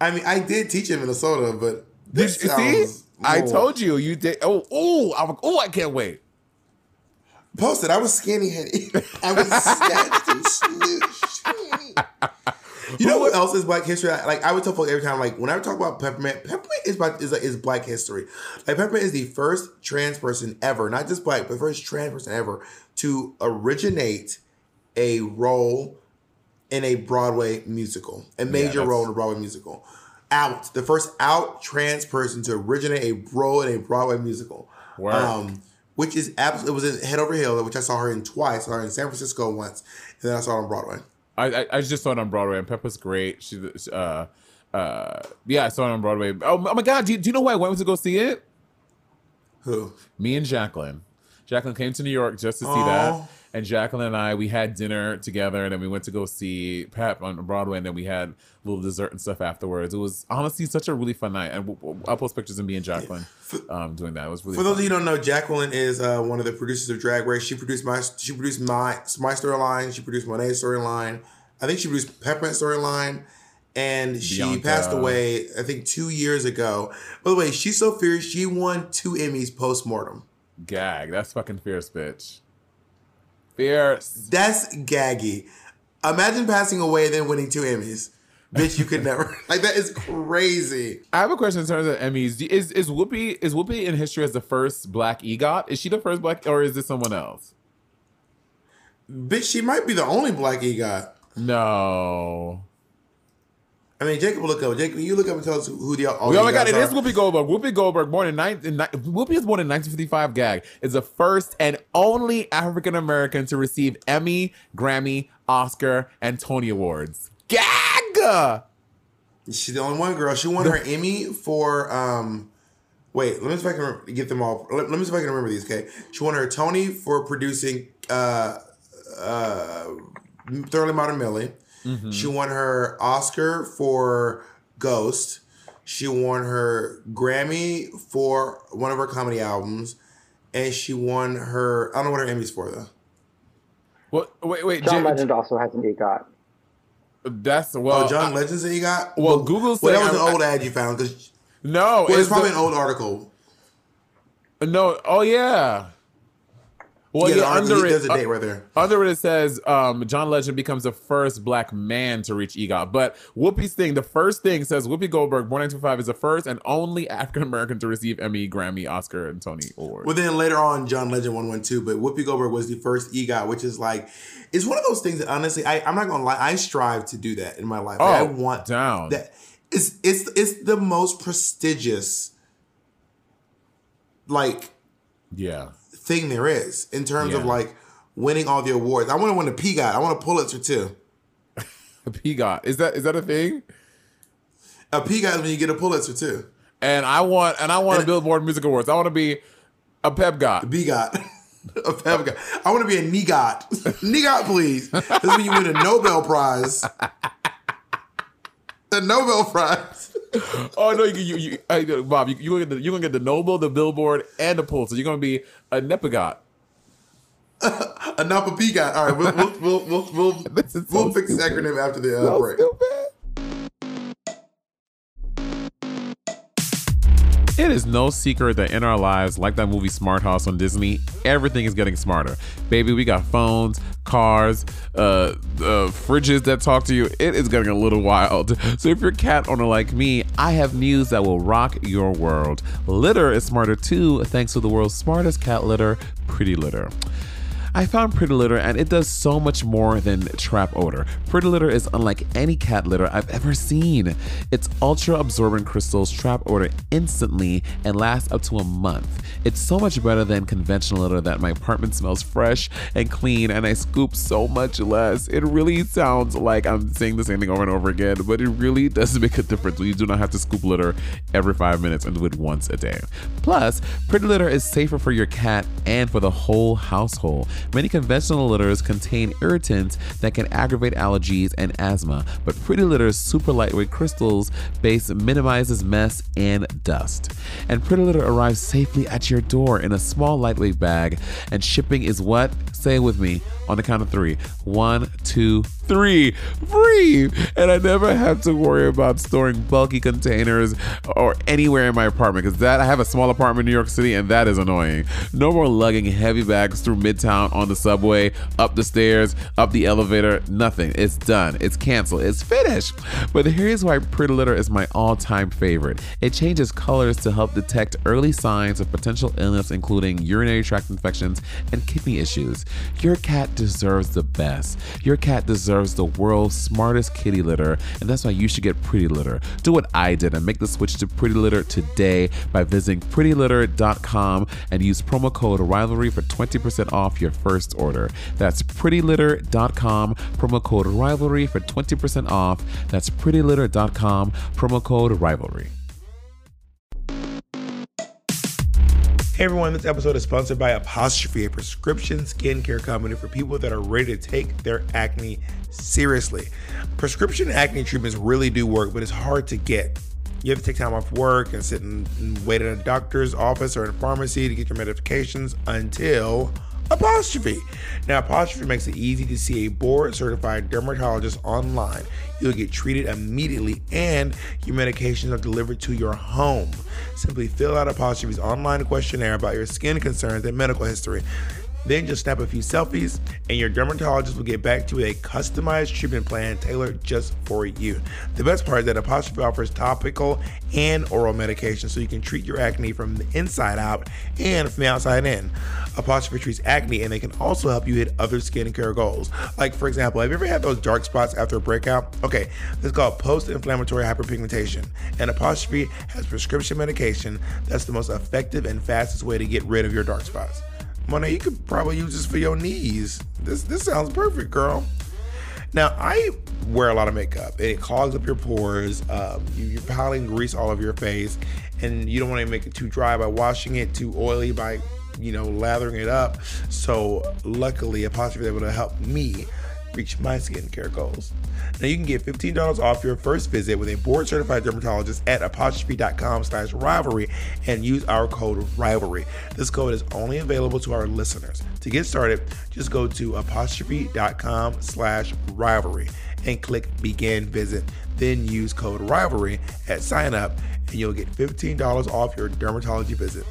I mean, I did teach in Minnesota, but Did this see? sounds I told you you did. Oh, oh, I'm oh, I can't wait. Post it. I was skinny headed. I was snatched and snooshed. You know what else is Black History? Like I would tell folks every time, like when I talk about peppermint, peppermint is black is, is Black History. Like peppermint is the first trans person ever, not just black, but first trans person ever to originate a role in a Broadway musical, a major that's- role in a Broadway musical. Out the first out trans person to originate a role in a Broadway musical. Word. Um, which is absolutely it was in Head Over Heels, which I saw her in twice. I saw her in San Francisco once, and then I saw her on Broadway. I, I I just saw it on Broadway and Peppa's great. She uh uh yeah I saw it on Broadway. Oh, oh my god, do you, do you know who I went to go see it? Who? Me and Jacqueline. Jacqueline came to New York just to see Aw. that. And Jacqueline and I, we had dinner together, and then we went to go see Pep on Broadway, and then we had a little dessert and stuff afterwards. It was honestly such a really fun night, and I'll post pictures of me and Jacqueline um, doing that. It was really For those of you who don't know, Jacqueline is uh, one of the producers of Drag Race. She produced my she produced my my storyline. She produced Monet's storyline. I think she produced Peppermint's storyline. And she Bianca. passed away, I think, two years ago. By the way, she's so fierce. She won two Emmys post mortem. Gag. That's fucking fierce, bitch. Fierce. That's gaggy. Imagine passing away then winning two Emmys. Bitch, you could never. Like that is crazy. I have a question in terms of Emmys. Is is Whoopi is Whoopi in history as the first black EGOT? Is she the first black, or is this someone else? Bitch, she might be the only black EGOT. No. I mean, Jacob, will look up. Jacob, you look up and tell us who who the all Oh, the my god, it is. Whoopi Goldberg. Whoopi Goldberg, born in, nine, in Whoopi is born in 1955. Gag is the first and only African American to receive Emmy, Grammy, Oscar, and Tony awards. Gag. She's the only one girl. She won her Emmy for um wait, let me see if I can get them all. Let, let me see if I can remember these, okay? She won her Tony for producing uh uh Thoroughly Modern Millie. Mm-hmm. She won her Oscar for Ghost. She won her Grammy for one of her comedy albums. And she won her I don't know what her Emmy's for though. What? Wait, wait. John J- Legend also has an EGOT. That's well. Oh, John I- Legends that you got? well, Google Well, that said- was an I- old ad you found because no, well, it's the- probably an old article. No. Oh yeah. Well, yeah, yeah, under it, there's a uh, date right there. Under it, it says um, John Legend becomes the first black man to reach EGOT. But Whoopi's thing, the first thing says Whoopi Goldberg, born 1925, is the first and only African American to receive Emmy, Grammy, Oscar, and Tony awards. Well, then later on, John Legend won one too, but Whoopi Goldberg was the first EGOT, which is like, it's one of those things that honestly, I, I'm not gonna lie, I strive to do that in my life. Like, I Oh, want down. that. It's it's it's the most prestigious, like yeah. Thing there is in terms of like winning all the awards. I want to win a PGOT. I want a Pulitzer too. A PGOT. Is that is that a thing? A PGOT is when you get a Pulitzer too. And I want and I want a Billboard Music Awards. I want to be a PepGot. BGOT. a PEPGOT. I want to be a NEGOT. NEGOT, please. This is when you win a Nobel Prize. The Nobel Prize. Oh no, you you, you hey, Bob, you you gonna get the you gonna get the Nobel, the Billboard, and the Pulitzer. You're gonna be a Nepagot. A Napa PGOT. All right, we'll, we'll, we'll, we'll, we'll, This is so we'll fix this acronym after the uh, So break. It is no secret that in our lives, like that movie Smart House on Disney, everything is getting smarter. Baby, we got phones, cars, uh, uh, fridges that talk to you. It is getting a little wild. So if you're a cat owner like me, I have news that will rock your world. Litter is smarter too, thanks to the world's smartest cat litter, Pretty Litter. I found Pretty Litter and it does so much more than trap odor. Pretty Litter is unlike any cat litter I've ever seen. Its ultra absorbent crystals trap odor instantly and last up to a month. It's so much better than conventional litter that my apartment smells fresh and clean and I scoop so much less. It really sounds like I'm saying the same thing over and over again, but it really does make a difference you do not have to scoop litter every five minutes and do it once a day. Plus, Pretty Litter is safer for your cat and for the whole household. Many conventional litters contain irritants that can aggravate allergies and asthma, but Pretty Litter's super lightweight crystals base minimizes mess and dust. And Pretty Litter arrives safely at your door in a small lightweight bag, and shipping is what? Say it with me on the count of three. One, two, three. And I never have to worry about storing bulky containers or anywhere in my apartment because that I have a small apartment in New York City and that is annoying. No more lugging heavy bags through Midtown on the subway, up the stairs, up the elevator. Nothing. It's done. It's canceled. It's finished. But here's why Pretty Litter is my all-time favorite. It changes colors to help detect early signs of potential illness, including urinary tract infections and kidney issues. Your cat deserves the best. Your cat deserves the world's smartest kitty litter, and that's why you should get Pretty Litter. Do what I did and make the switch to Pretty Litter today by visiting prettylitter.com and use promo code Rivalry for 20% off your first order. That's prettylitter.com, promo code Rivalry for 20% off. That's prettylitter.com, promo code Rivalry. Everyone, this episode is sponsored by Apostrophe, a prescription skincare company for people that are ready to take their acne seriously. Prescription acne treatments really do work, but it's hard to get. You have to take time off work and sit and, wait in a doctor's office or in a pharmacy to get your medications until Apostrophe. Now, Apostrophe makes it easy to see a board certified dermatologist online. You'll get treated immediately and your medications are delivered to your home. Simply fill out Apostrophe's online questionnaire about your skin concerns and medical history. Then just snap a few selfies, and your dermatologist will get back to you with a customized treatment plan tailored just for you. The best part is that Apostrophe offers topical and oral medication so you can treat your acne from the inside out and from the outside in. Apostrophe treats acne, and they can also help you hit other skincare goals. Like, for example, have you ever had those dark spots after a breakout? Okay, is called post inflammatory hyperpigmentation, and Apostrophe has prescription medication that's the most effective and fastest way to get rid of your dark spots. Monet, you could probably use this for your knees. This this sounds perfect, girl. Now I wear a lot of makeup and it clogs up your pores. Um, you, you're piling grease all over your face, and you don't want to make it too dry by washing it, too oily by you know lathering it up. So luckily, Apostrophe is able to help me reach my skincare goals. Now you can get $15 off your first visit with a board certified dermatologist at apostrophe.com slash rivalry and use our code rivalry. This code is only available to our listeners. To get started, just go to apostrophe.com slash rivalry and click begin visit. Then use code rivalry at sign up and you'll get $15 off your dermatology visit.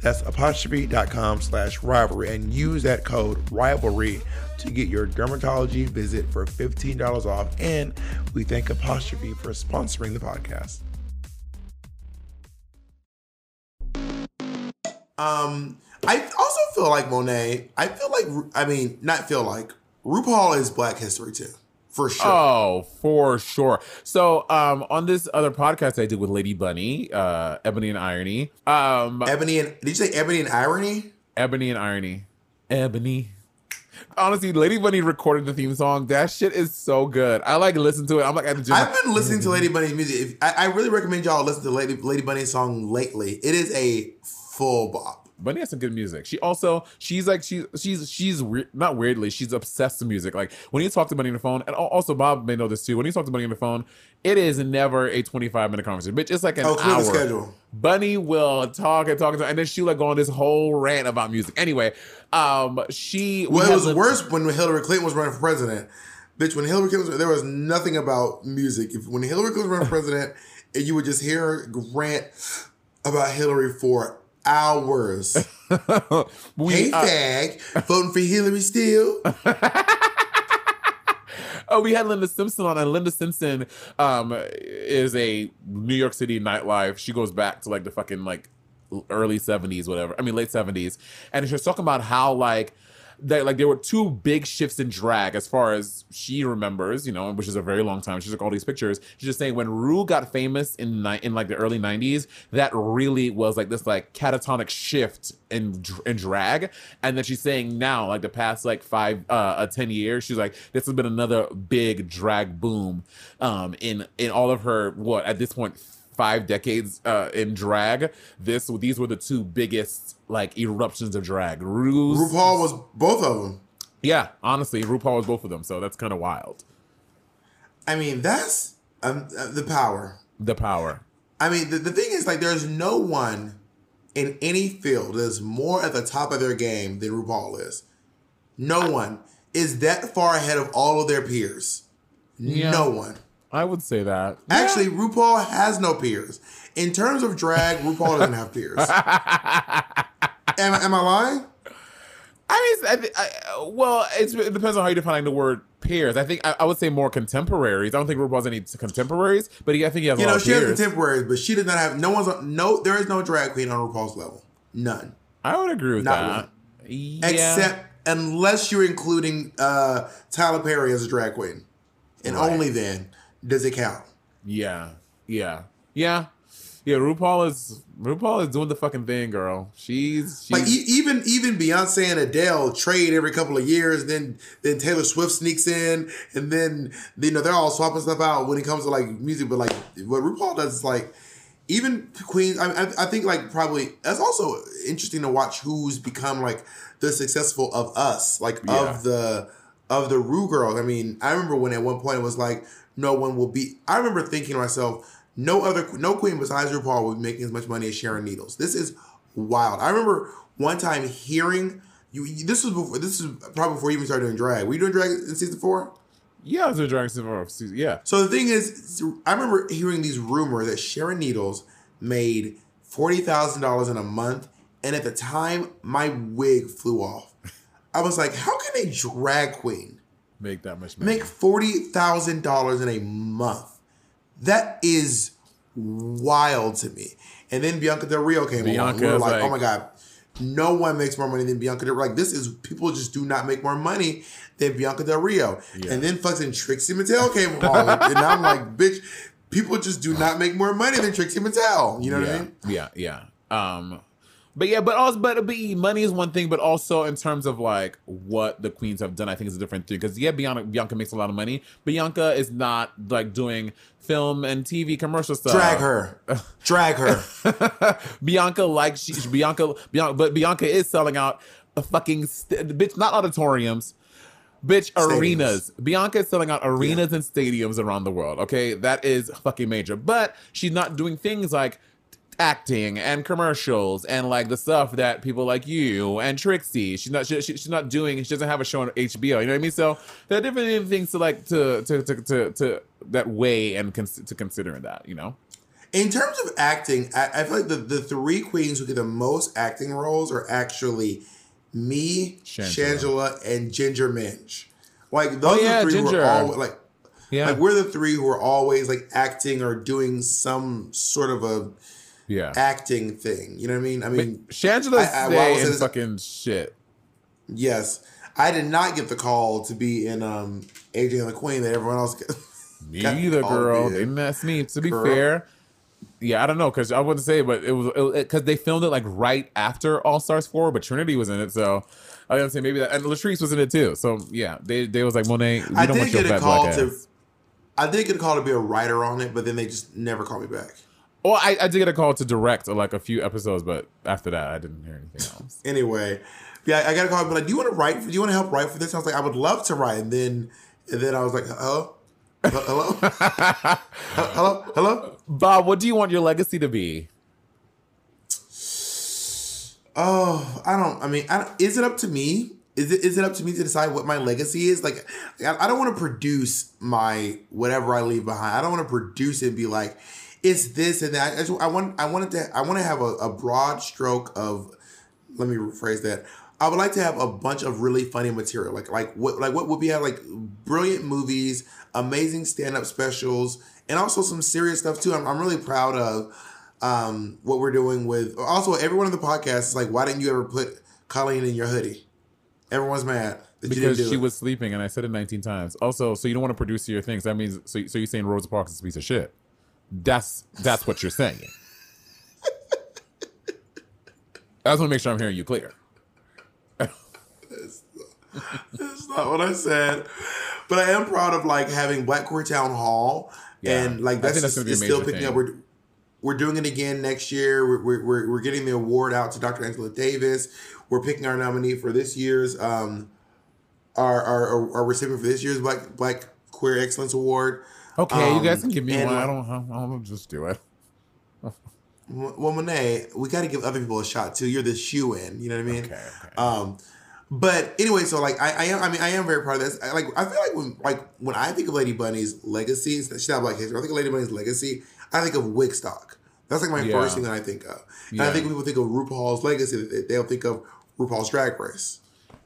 That's apostrophe.com slash rivalry and use that code rivalry to get your dermatology visit for $15 off. And we thank Apostrophe for sponsoring the podcast. Um, I also feel like Monet, I feel like, I mean, not feel like, RuPaul is Black History too, for sure. Oh, for sure. So, um, on this other podcast I did with Lady Bunny, uh, Ebony and Irony, um, Ebony and, did you say Ebony and Irony? Ebony and Irony, Ebony, Honestly, Lady Bunny recorded the theme song. That shit is so good. I like listen to it. I'm like at the gym. I've been listening to Lady Bunny's music. If, I, I really recommend y'all listen to Lady Lady Bunny's song lately. It is a full bop. Bunny has some good music. She also she's like she's she's she's weird, not weirdly she's obsessed with music. Like when you talk to Bunny on the phone, and also Bob may know this too. When you talk to Bunny on the phone, it is never a twenty five minute conversation. Bitch, it's like an Oh, hour. the schedule. Bunny will talk and talk and talk, and then she'll like go on this whole rant about music. Anyway, um, she we Well, it was worse when Hillary Clinton was running for president. Bitch, when Hillary Clinton was, there was nothing about music. If when Hillary Clinton was running for president, and you would just hear her rant about Hillary for hours. we, hey, uh, fag, voting for Hillary still? Oh, we had Linda Simpson on, and Linda Simpson um is a New York City nightlife. She goes back to like the fucking like early seventies, whatever. I mean late seventies, and she was talking about how like that like there were two big shifts in drag as far as she remembers, you know, which is a very long time. She took all these pictures. She's just saying when Ru got famous in ni- in like the early '90s, that really was like this like catatonic shift in in drag. And then she's saying now, like the past like five uh, uh ten years, she's like this has been another big drag boom, um in in all of her what at this point five decades uh in drag. This these were the two biggest like eruptions of drag. Ru's RuPaul was both of them. yeah, honestly, RuPaul was both of them, so that's kind of wild. I mean, that's um, uh, the power. The power. I mean, the, the thing is, like, there's no one in any field that's more at the top of their game than RuPaul is. No one is that far ahead of all of their peers. Yeah. No one. I would say that. Actually, RuPaul has no peers. In terms of drag, RuPaul doesn't have peers. am, am I lying? I mean, I, I, well, it's, it depends on how you define the word peers. I think I, I would say more contemporaries. I don't think RuPaul has any contemporaries, but he, I think he has You know, she of has peers. contemporaries, but she does not have. No one's on, no. There is no drag queen on RuPaul's level. None. I would agree with Not that. Yeah. Except unless you're including uh, Tyler Perry as a drag queen, and Right. only then does it count. yeah, yeah, yeah, yeah. RuPaul is RuPaul is doing the fucking thing, girl. She's, she's Like e- even even Beyonce and Adele trade every couple of years. Then then Taylor Swift sneaks in, and then you know they're all swapping stuff out when it comes to like music. But like what RuPaul does is like even Queen. I, I, I think like probably that's also interesting to watch who's become like the successful of us, like Yeah. of the of the Ru girls. I mean, I remember when at one point it was like no one will be. I remember thinking to myself. No other, no queen besides RuPaul would be making as much money as Sharon Needles. This is wild. I remember one time hearing you. This was before. This is probably before you even started doing drag. Were you doing drag in season four? yeah, it's a Dragon Season season. Yeah, So the thing is, I remember hearing these rumors that Sharon Needles made forty thousand dollars in a month, and at the time, my wig flew off. I was like, "How can a drag queen make that much money. make forty thousand dollars in a month? That is wild to me." And then Bianca Del Rio came along. We were like, like- "Oh my god." No one makes more money than Bianca Del Rio. Like this is people just do not make more money than Bianca Del Rio. Yeah. And then fucking Trixie Mattel came along, and I'm like, bitch, people just do not make more money than Trixie Mattel. You know what I mean? Yeah, yeah. Um, but yeah, but also, but, but money is one thing, but also in terms of like what the queens have done, I think is a different thing. Because yeah, Bianca, Bianca makes a lot of money. Bianca is not like doing film and TV commercial stuff. Drag her, drag her. Bianca like she Bianca Bianca, but Bianca is selling out a fucking st- bitch, not auditoriums. Bitch, Stadiums. arenas. Bianca is selling out arenas and stadiums around the world. Okay, that is fucking major. But she's not doing things like acting and commercials and like the stuff that people like you and Trixie. She's not. She, she- she's not doing. She doesn't have a show on HBO. You know what I mean? So there are different things to like to to to to, to that weigh and cons- to consider in that. You know. In terms of acting, I, I feel like the, the three queens who get the most acting roles are actually me, Shangela. Shangela, and Ginger Minj. Like those Oh, yeah, are three who Ginger. are always like Yeah. like we're the three who are always like acting or doing some sort of a yeah. acting thing. You know what I mean? I mean, Shangela well, I stay was in fucking shit. yes. I did not get the call to be in um AJ and the Queen that everyone else got. Me got either, girl. in. Didn't ask me. To be Girl. fair, Yeah, I don't know because I wouldn't say, but it was because they filmed it like right after All Stars four, but Trinity was in it, so I was gonna say maybe that, and Latrice was in it too. So yeah, they they was like Monet, I don't did get a call to. I did get a call to be a writer on it, but then they just never called me back. Well, I, I did get a call to direct uh, like a few episodes, but after that, I didn't hear anything else. Anyway, yeah, I got a call. But like, do you want to write? Do you want to help write for this? I was like, I would love to write. And then, and then I was like, hello, hello, hello, hello, hello. Bob, what do you want your legacy to be? Oh, I don't. I mean, I don't, is it up to me? Is it is it up to me to decide what my legacy is? Like, I, I don't want to produce my whatever I leave behind. I don't want to produce it and be like, it's this and that. I, just, I want I wanted to I want to have a, a broad stroke of. Let me rephrase that. I would like to have a bunch of really funny material, like like what like what would be have like brilliant movies, amazing stand up specials, and also some serious stuff too. I'm, I'm really proud of um, what we're doing with. Also, everyone in the podcast is like, why didn't you ever put Colleen in your hoodie? Everyone's mad that you didn't Because she it. was sleeping, and I said it 19 times. Also, so you don't want to produce your things. That means so. So you're saying Rosa Parks is a piece of shit. That's that's what you're saying. I just want to make sure I'm hearing you clear. That's not what I said. But I am proud of like having Black Queer Town Hall, Yeah. and like that's, that's just, still picking thing. up. We're we're doing it again next year. We're, we're, we're, getting the award out to Dr. Angela Davis. We're picking our nominee for this year's um our our, our, our recipient for this year's Black Black Queer Excellence Award. Okay, Um, you guys can give me one. I don't. I don't just do it. Well, Monet, we got to give other people a shot too. You're the shoe in. You know what I mean? Okay, okay. Um, but anyway, so like I, I am. I mean, I am very proud of this. I, like I feel like when like when I think of Lady Bunny's legacy, she's not Black history. I think of Lady Bunny's legacy. I think of Wigstock. That's like my Yeah. first thing that I think of. And I think when people think of RuPaul's legacy, they'll think of RuPaul's Drag Race.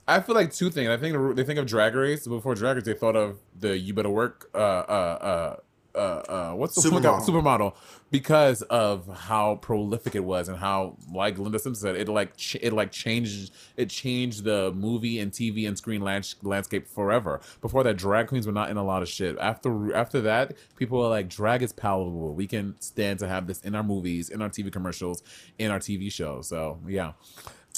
I feel like two things. I think they think of Drag Race before Drag Race. They thought of the "You Better Work." Uh, uh, uh, uh, uh, what's the Supermodel. supermodel because of how prolific it was and how, like Linda Simpson said, it like ch- it like changed it changed the movie and TV and screen lands- landscape forever. Before that, drag queens were not in a lot of shit. After after that, people were like, drag is palatable. We can stand to have this in our movies, in our TV commercials, in our TV shows. So yeah.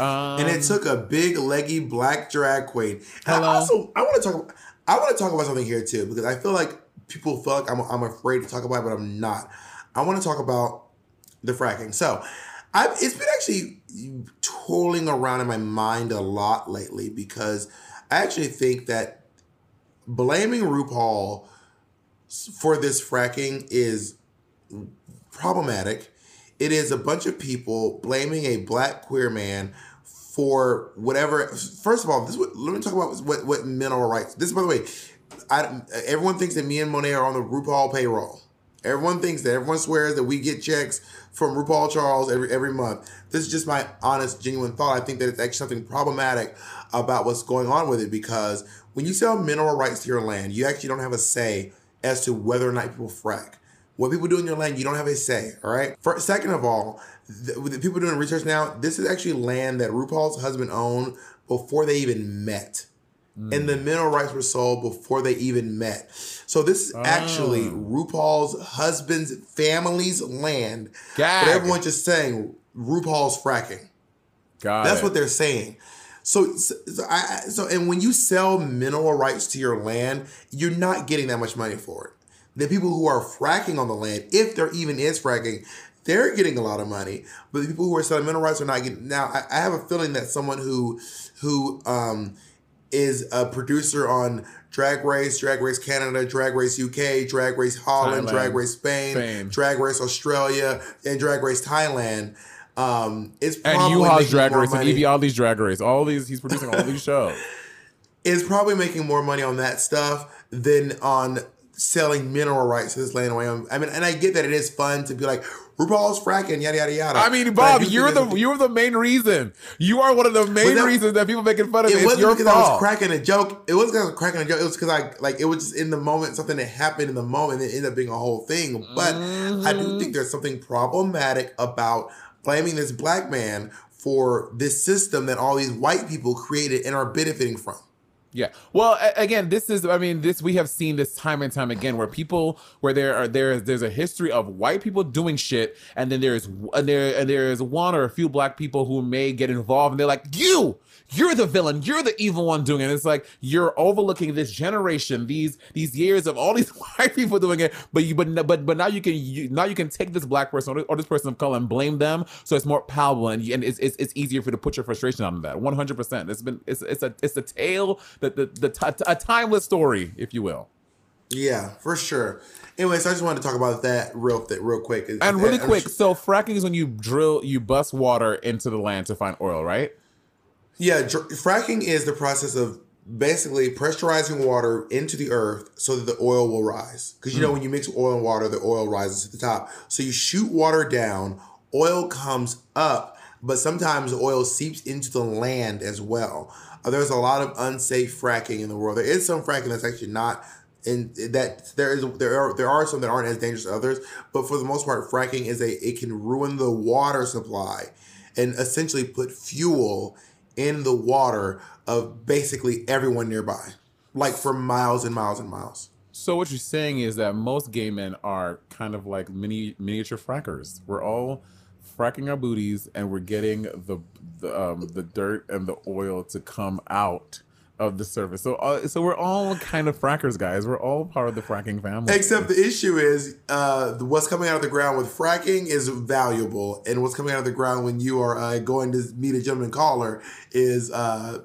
Um, and it took a big leggy black drag queen. And Hello. I also I want to talk. I want to talk about something here too because I feel like people feel like I'm, I'm afraid to talk about it, but I'm not. I want to talk about the fracking. So, I've it's been actually twirling around in my mind a lot lately because I actually think that blaming RuPaul for this fracking is problematic. It is a bunch of people blaming a black queer man for whatever. First of all, this what, let me talk about what what mineral rights. This, by the way, I, everyone thinks that me and Monet are on the RuPaul payroll. Everyone thinks that. Everyone swears that we get checks from RuPaul Charles every every month. This is just my honest, genuine thought. I think that it's actually something problematic about what's going on with it because when you sell mineral rights to your land, you actually don't have a say as to whether or not people frack. What people do in your land, you don't have a say. All right. For, second of all, the, with the people doing research now, this is actually land that RuPaul's husband owned before they even met. Hmm. And the mineral rights were sold before they even met. So this is actually oh. RuPaul's husband's family's land. Gag. But everyone's just saying RuPaul's fracking. Got That's it. what they're saying. So, so, I- so, and when you sell mineral rights to your land, you're not getting that much money for it. The people who are fracking on the land, if there even is fracking, they're getting a lot of money. But the people who are selling mineral rights are not getting. Now, I, I have a feeling that someone who, who um, is a producer on Drag Race, Drag Race Canada, Drag Race UK, Drag Race Holland, Thailand, Drag Race Spain, Spain. Drag Race Australia, and Drag Race Thailand. Um, is and U-Haul's Drag Race and money- Evie Oddly's Drag Race. All these, he's producing all these shows. is probably making more money on that stuff than on selling mineral rights to this land. I mean, and I get that it is fun to be like RuPaul's fracking, yada yada yada. I mean, Bob, you're the you're the main reason. You are one of the main that- reasons that people making fun of it. It wasn't because I was cracking a joke. It wasn't because I was cracking a joke. It was because I like it was just in the moment something that happened in the moment. and It ended up being a whole thing. But I Mm-hmm. do think there's something problematic about blaming this black man for this system that all these white people created and are benefiting from. Yeah. Well, again, this is. I mean, this we have seen this time and time again, where people, where there are there is there's a history of white people doing shit, and then there's and there and there is one or a few black people who may get involved, and they're like, you, you're the villain, you're the evil one doing it. It's like you're overlooking this generation, these these years of all these white people doing it, but you but but but now you can you, now you can take this black person or, this person of color and blame them, so it's more palatable and, and it's, it's it's easier for you to put your frustration on that. One hundred percent. It's been it's it's a it's a tale that the the t- a timeless story, if you will. Yeah, for sure. Anyways, I just wanted to talk about that real th- real quick. And really quick, so fracking is when you drill, you bust water into the land to find oil, right? Yeah, dr- fracking is the process of basically pressurizing water into the earth so that the oil will rise. Because you know, when you mix oil and water, the oil rises to the top. So you shoot water down, oil comes up, but sometimes oil seeps into the land as well. Uh, there's a lot of unsafe fracking in the world. There is some fracking that's actually not. And that there is there are there are some that aren't as dangerous as others, but for the most part, fracking is a it can ruin the water supply, and essentially put fuel in the water of basically everyone nearby, like for miles and miles and miles. So what you're saying is that most gay men are kind of like mini miniature frackers. We're all fracking our booties, and we're getting the the um, the dirt and the oil to come out of the service. So uh, so we're all kind of frackers, guys. We're all part of the fracking family. Except the issue is, uh, what's coming out of the ground with fracking is valuable, and what's coming out of the ground when you are uh, going to meet a gentleman caller is uh,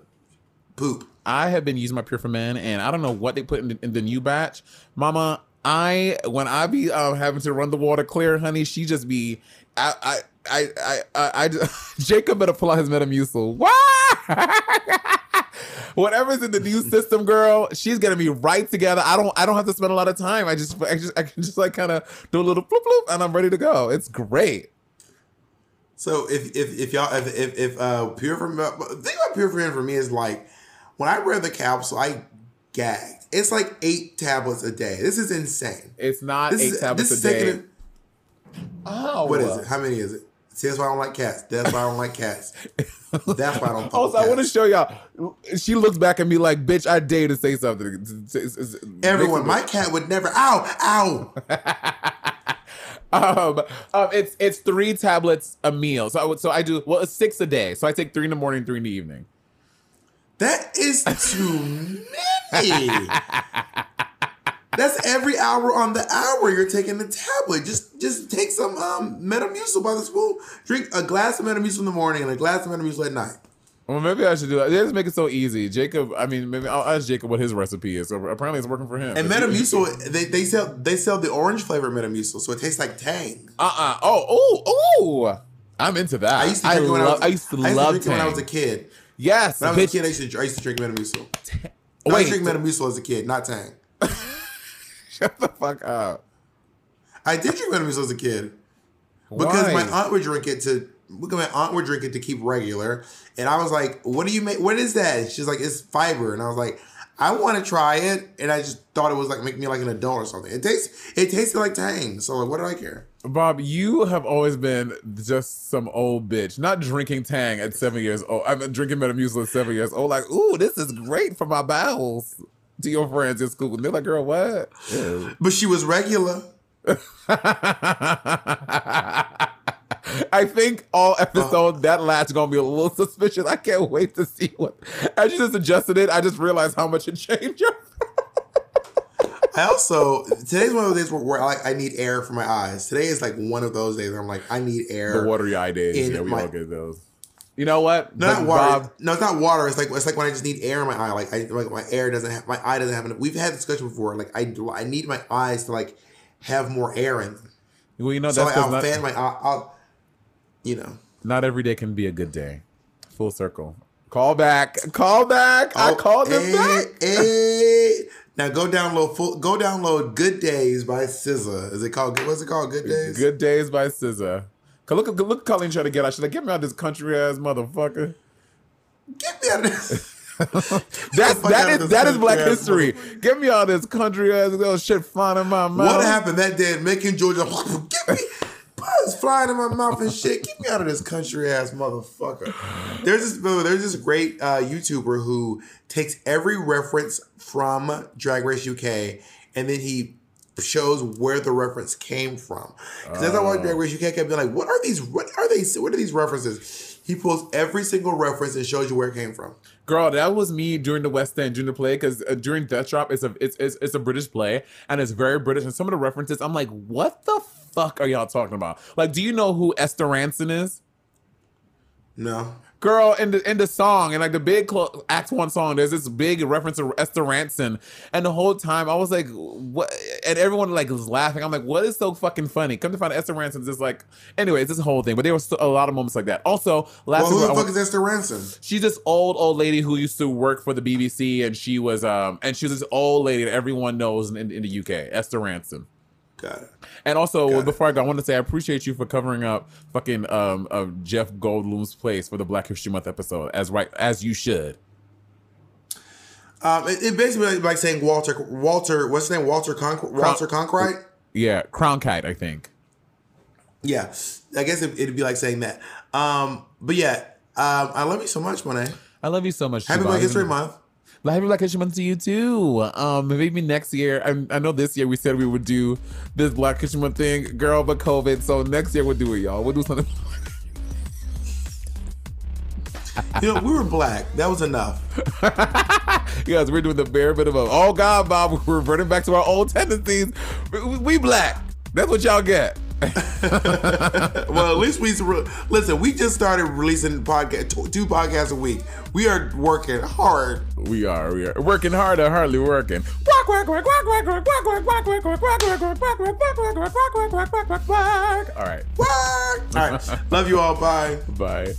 poop. I have been using my Pure for Men, and I don't know what they put in the, in the new batch, Mama. I when I be um, having to run the water clear, honey, she just be I I I I, I, I Jacob better pull out his Metamucil. Why? Whatever's in the new system, girl, she's getting me right together. I don't I don't have to spend a lot of time. I just I just I can just like kind of do a little bloop bloop, and I'm ready to go. It's great. So if if, if y'all if if, if uh, pure for the thing about pure for for me is like when I read the capsule, I gagged. It's like eight tablets a day. This is insane. It's not This eight is tablets this a day. oh, What is it? How many is it? See, that's why I don't like cats. That's why I don't like cats. That's why I don't. Also, I want to show y'all. She looks back at me like, "Bitch, I dare to say something." Everyone, my cat would never. Ow! Ow! um, um, it's it's three tablets a meal. So I would, so I do well, it's six a day. So I take three in the morning, three in the evening. That is too many. That's every hour on the hour you're taking the tablet. Just just take some um, Metamucil by the spoon. Drink a glass of Metamucil in the morning and a glass of Metamucil at night. Well, maybe I should do that. They just make it so easy. Jacob, I mean, maybe I'll ask Jacob what his recipe is. So apparently, it's working for him. And Metamucil, they, they sell they sell the orange flavor Metamucil, so it tastes like Tang. Uh uh Oh oh oh. I'm into that. I used to I, it when I love. was, I used to I used love drink it when I was a kid. Yes, When I was bitch. a kid, I used to, I used to drink Metamucil. I Wait, used to drink Metamucil as a kid, not Tang. shut the fuck up. I did drink Metamucil as a kid. because Why? my aunt would drink it to because my aunt would drink it to keep regular, and I was like, "What do you make? What is that?" She's like, "It's fiber," and I was like, "I want to try it," and I just thought it was like make me like an adult or something. It tastes it tasted like Tang, so like, what do I care? Bob, you have always been just some old bitch. Not drinking Tang at seven years old. I'm drinking Metamucil at seven years old. Like, ooh, this is great for my bowels. To your friends in school, and they're like, "Girl, what?" Ew. But she was regular. I think all episode that latch gonna be a little suspicious. I can't wait to see what. As you just adjusted it, I just realized how much it changed. I also today's one of those days where, where I, I need air for my eyes. Today is like one of those days where I'm like, I need air. the watery eye days. Yeah, we my- all get those. You know what? No, not But water. Bob, no, it's not water. It's like it's like when I just need air in my eye. Like I like my air doesn't have my eye doesn't have enough. We've had this discussion before. Like I I need my eyes to like have more air in them. well, you know So that's like, I'll not, fan my eye. I'll, you know. not every day can be a good day. Full circle. Call back. Call back. I Oh, called him eh, back. eh. Now go download full, go download Good Days by SZA. Is it called? What's it called? Good Days. Good days by SZA. Cause look, look, look, Colleen trying to get out. She's like, get me out of this country ass motherfucker. Get me out of this. That's that is that is Black history. Get me out of this country ass little shit flying in my mouth. What happened that day in Macon, Georgia? Get me. bullets flying in my mouth and shit. Get me out of this country ass motherfucker. There's this there's this great uh, YouTuber who takes every reference from Drag Race UK and then he shows where the reference came from. Because as I watch Drag Race can't kept being like, what are these? What are they? What are these references? He pulls every single reference and shows you where it came from. Girl, that was me during the West End during the play because uh, during Death Drop, it's a it's, it's it's a British play and it's very British. And some of the references, I'm like, what the fuck are y'all talking about? Like, do you know who Esther Rantzen is? No. Girl, in the in the song, and like the big clo- Act One song, there's this big reference to Esther Rantzen, and the whole time I was like, "What?" And everyone like was laughing. I'm like, "What is so fucking funny?" Come to find Esther Rantzen's just like, anyways, this whole thing. But there was a lot of moments like that. Also, last Well, who the fuck was- is Esther Rantzen? she's this old old lady who used to work for the BBC, and she was um and she was this old lady that everyone knows in, in the UK, Esther Rantzen. Got it. And also, Got it. before I go, I want to say I appreciate you for covering up fucking um uh, Jeff Goldblum's place for the Black History Month episode, as right as you should. Um, it, it basically like saying Walter Walter what's his name Walter Conc- Walter Conkright. Yeah, Cronkite, I think. Yeah, I guess it, it'd be like saying that. Um, but yeah, um, I love you so much, Monet. I love you so much. Happy Black History even- Happy Black History Month to you too. Um, maybe next year. I, I know this year we said we would do this Black History Month thing, girl, but COVID. So next year we'll do it, y'all. We'll do something. You know, we were black. That was enough. Yes, we're doing the bare minimum. Oh God, Bob, we're reverting back to our old tendencies. We, we black. That's what y'all get well, at least we listen. We just started releasing podcast two, two podcasts a week. We are working hard. We are. We are working hard and hardly working. All right. All right. Love you all. Bye. Bye.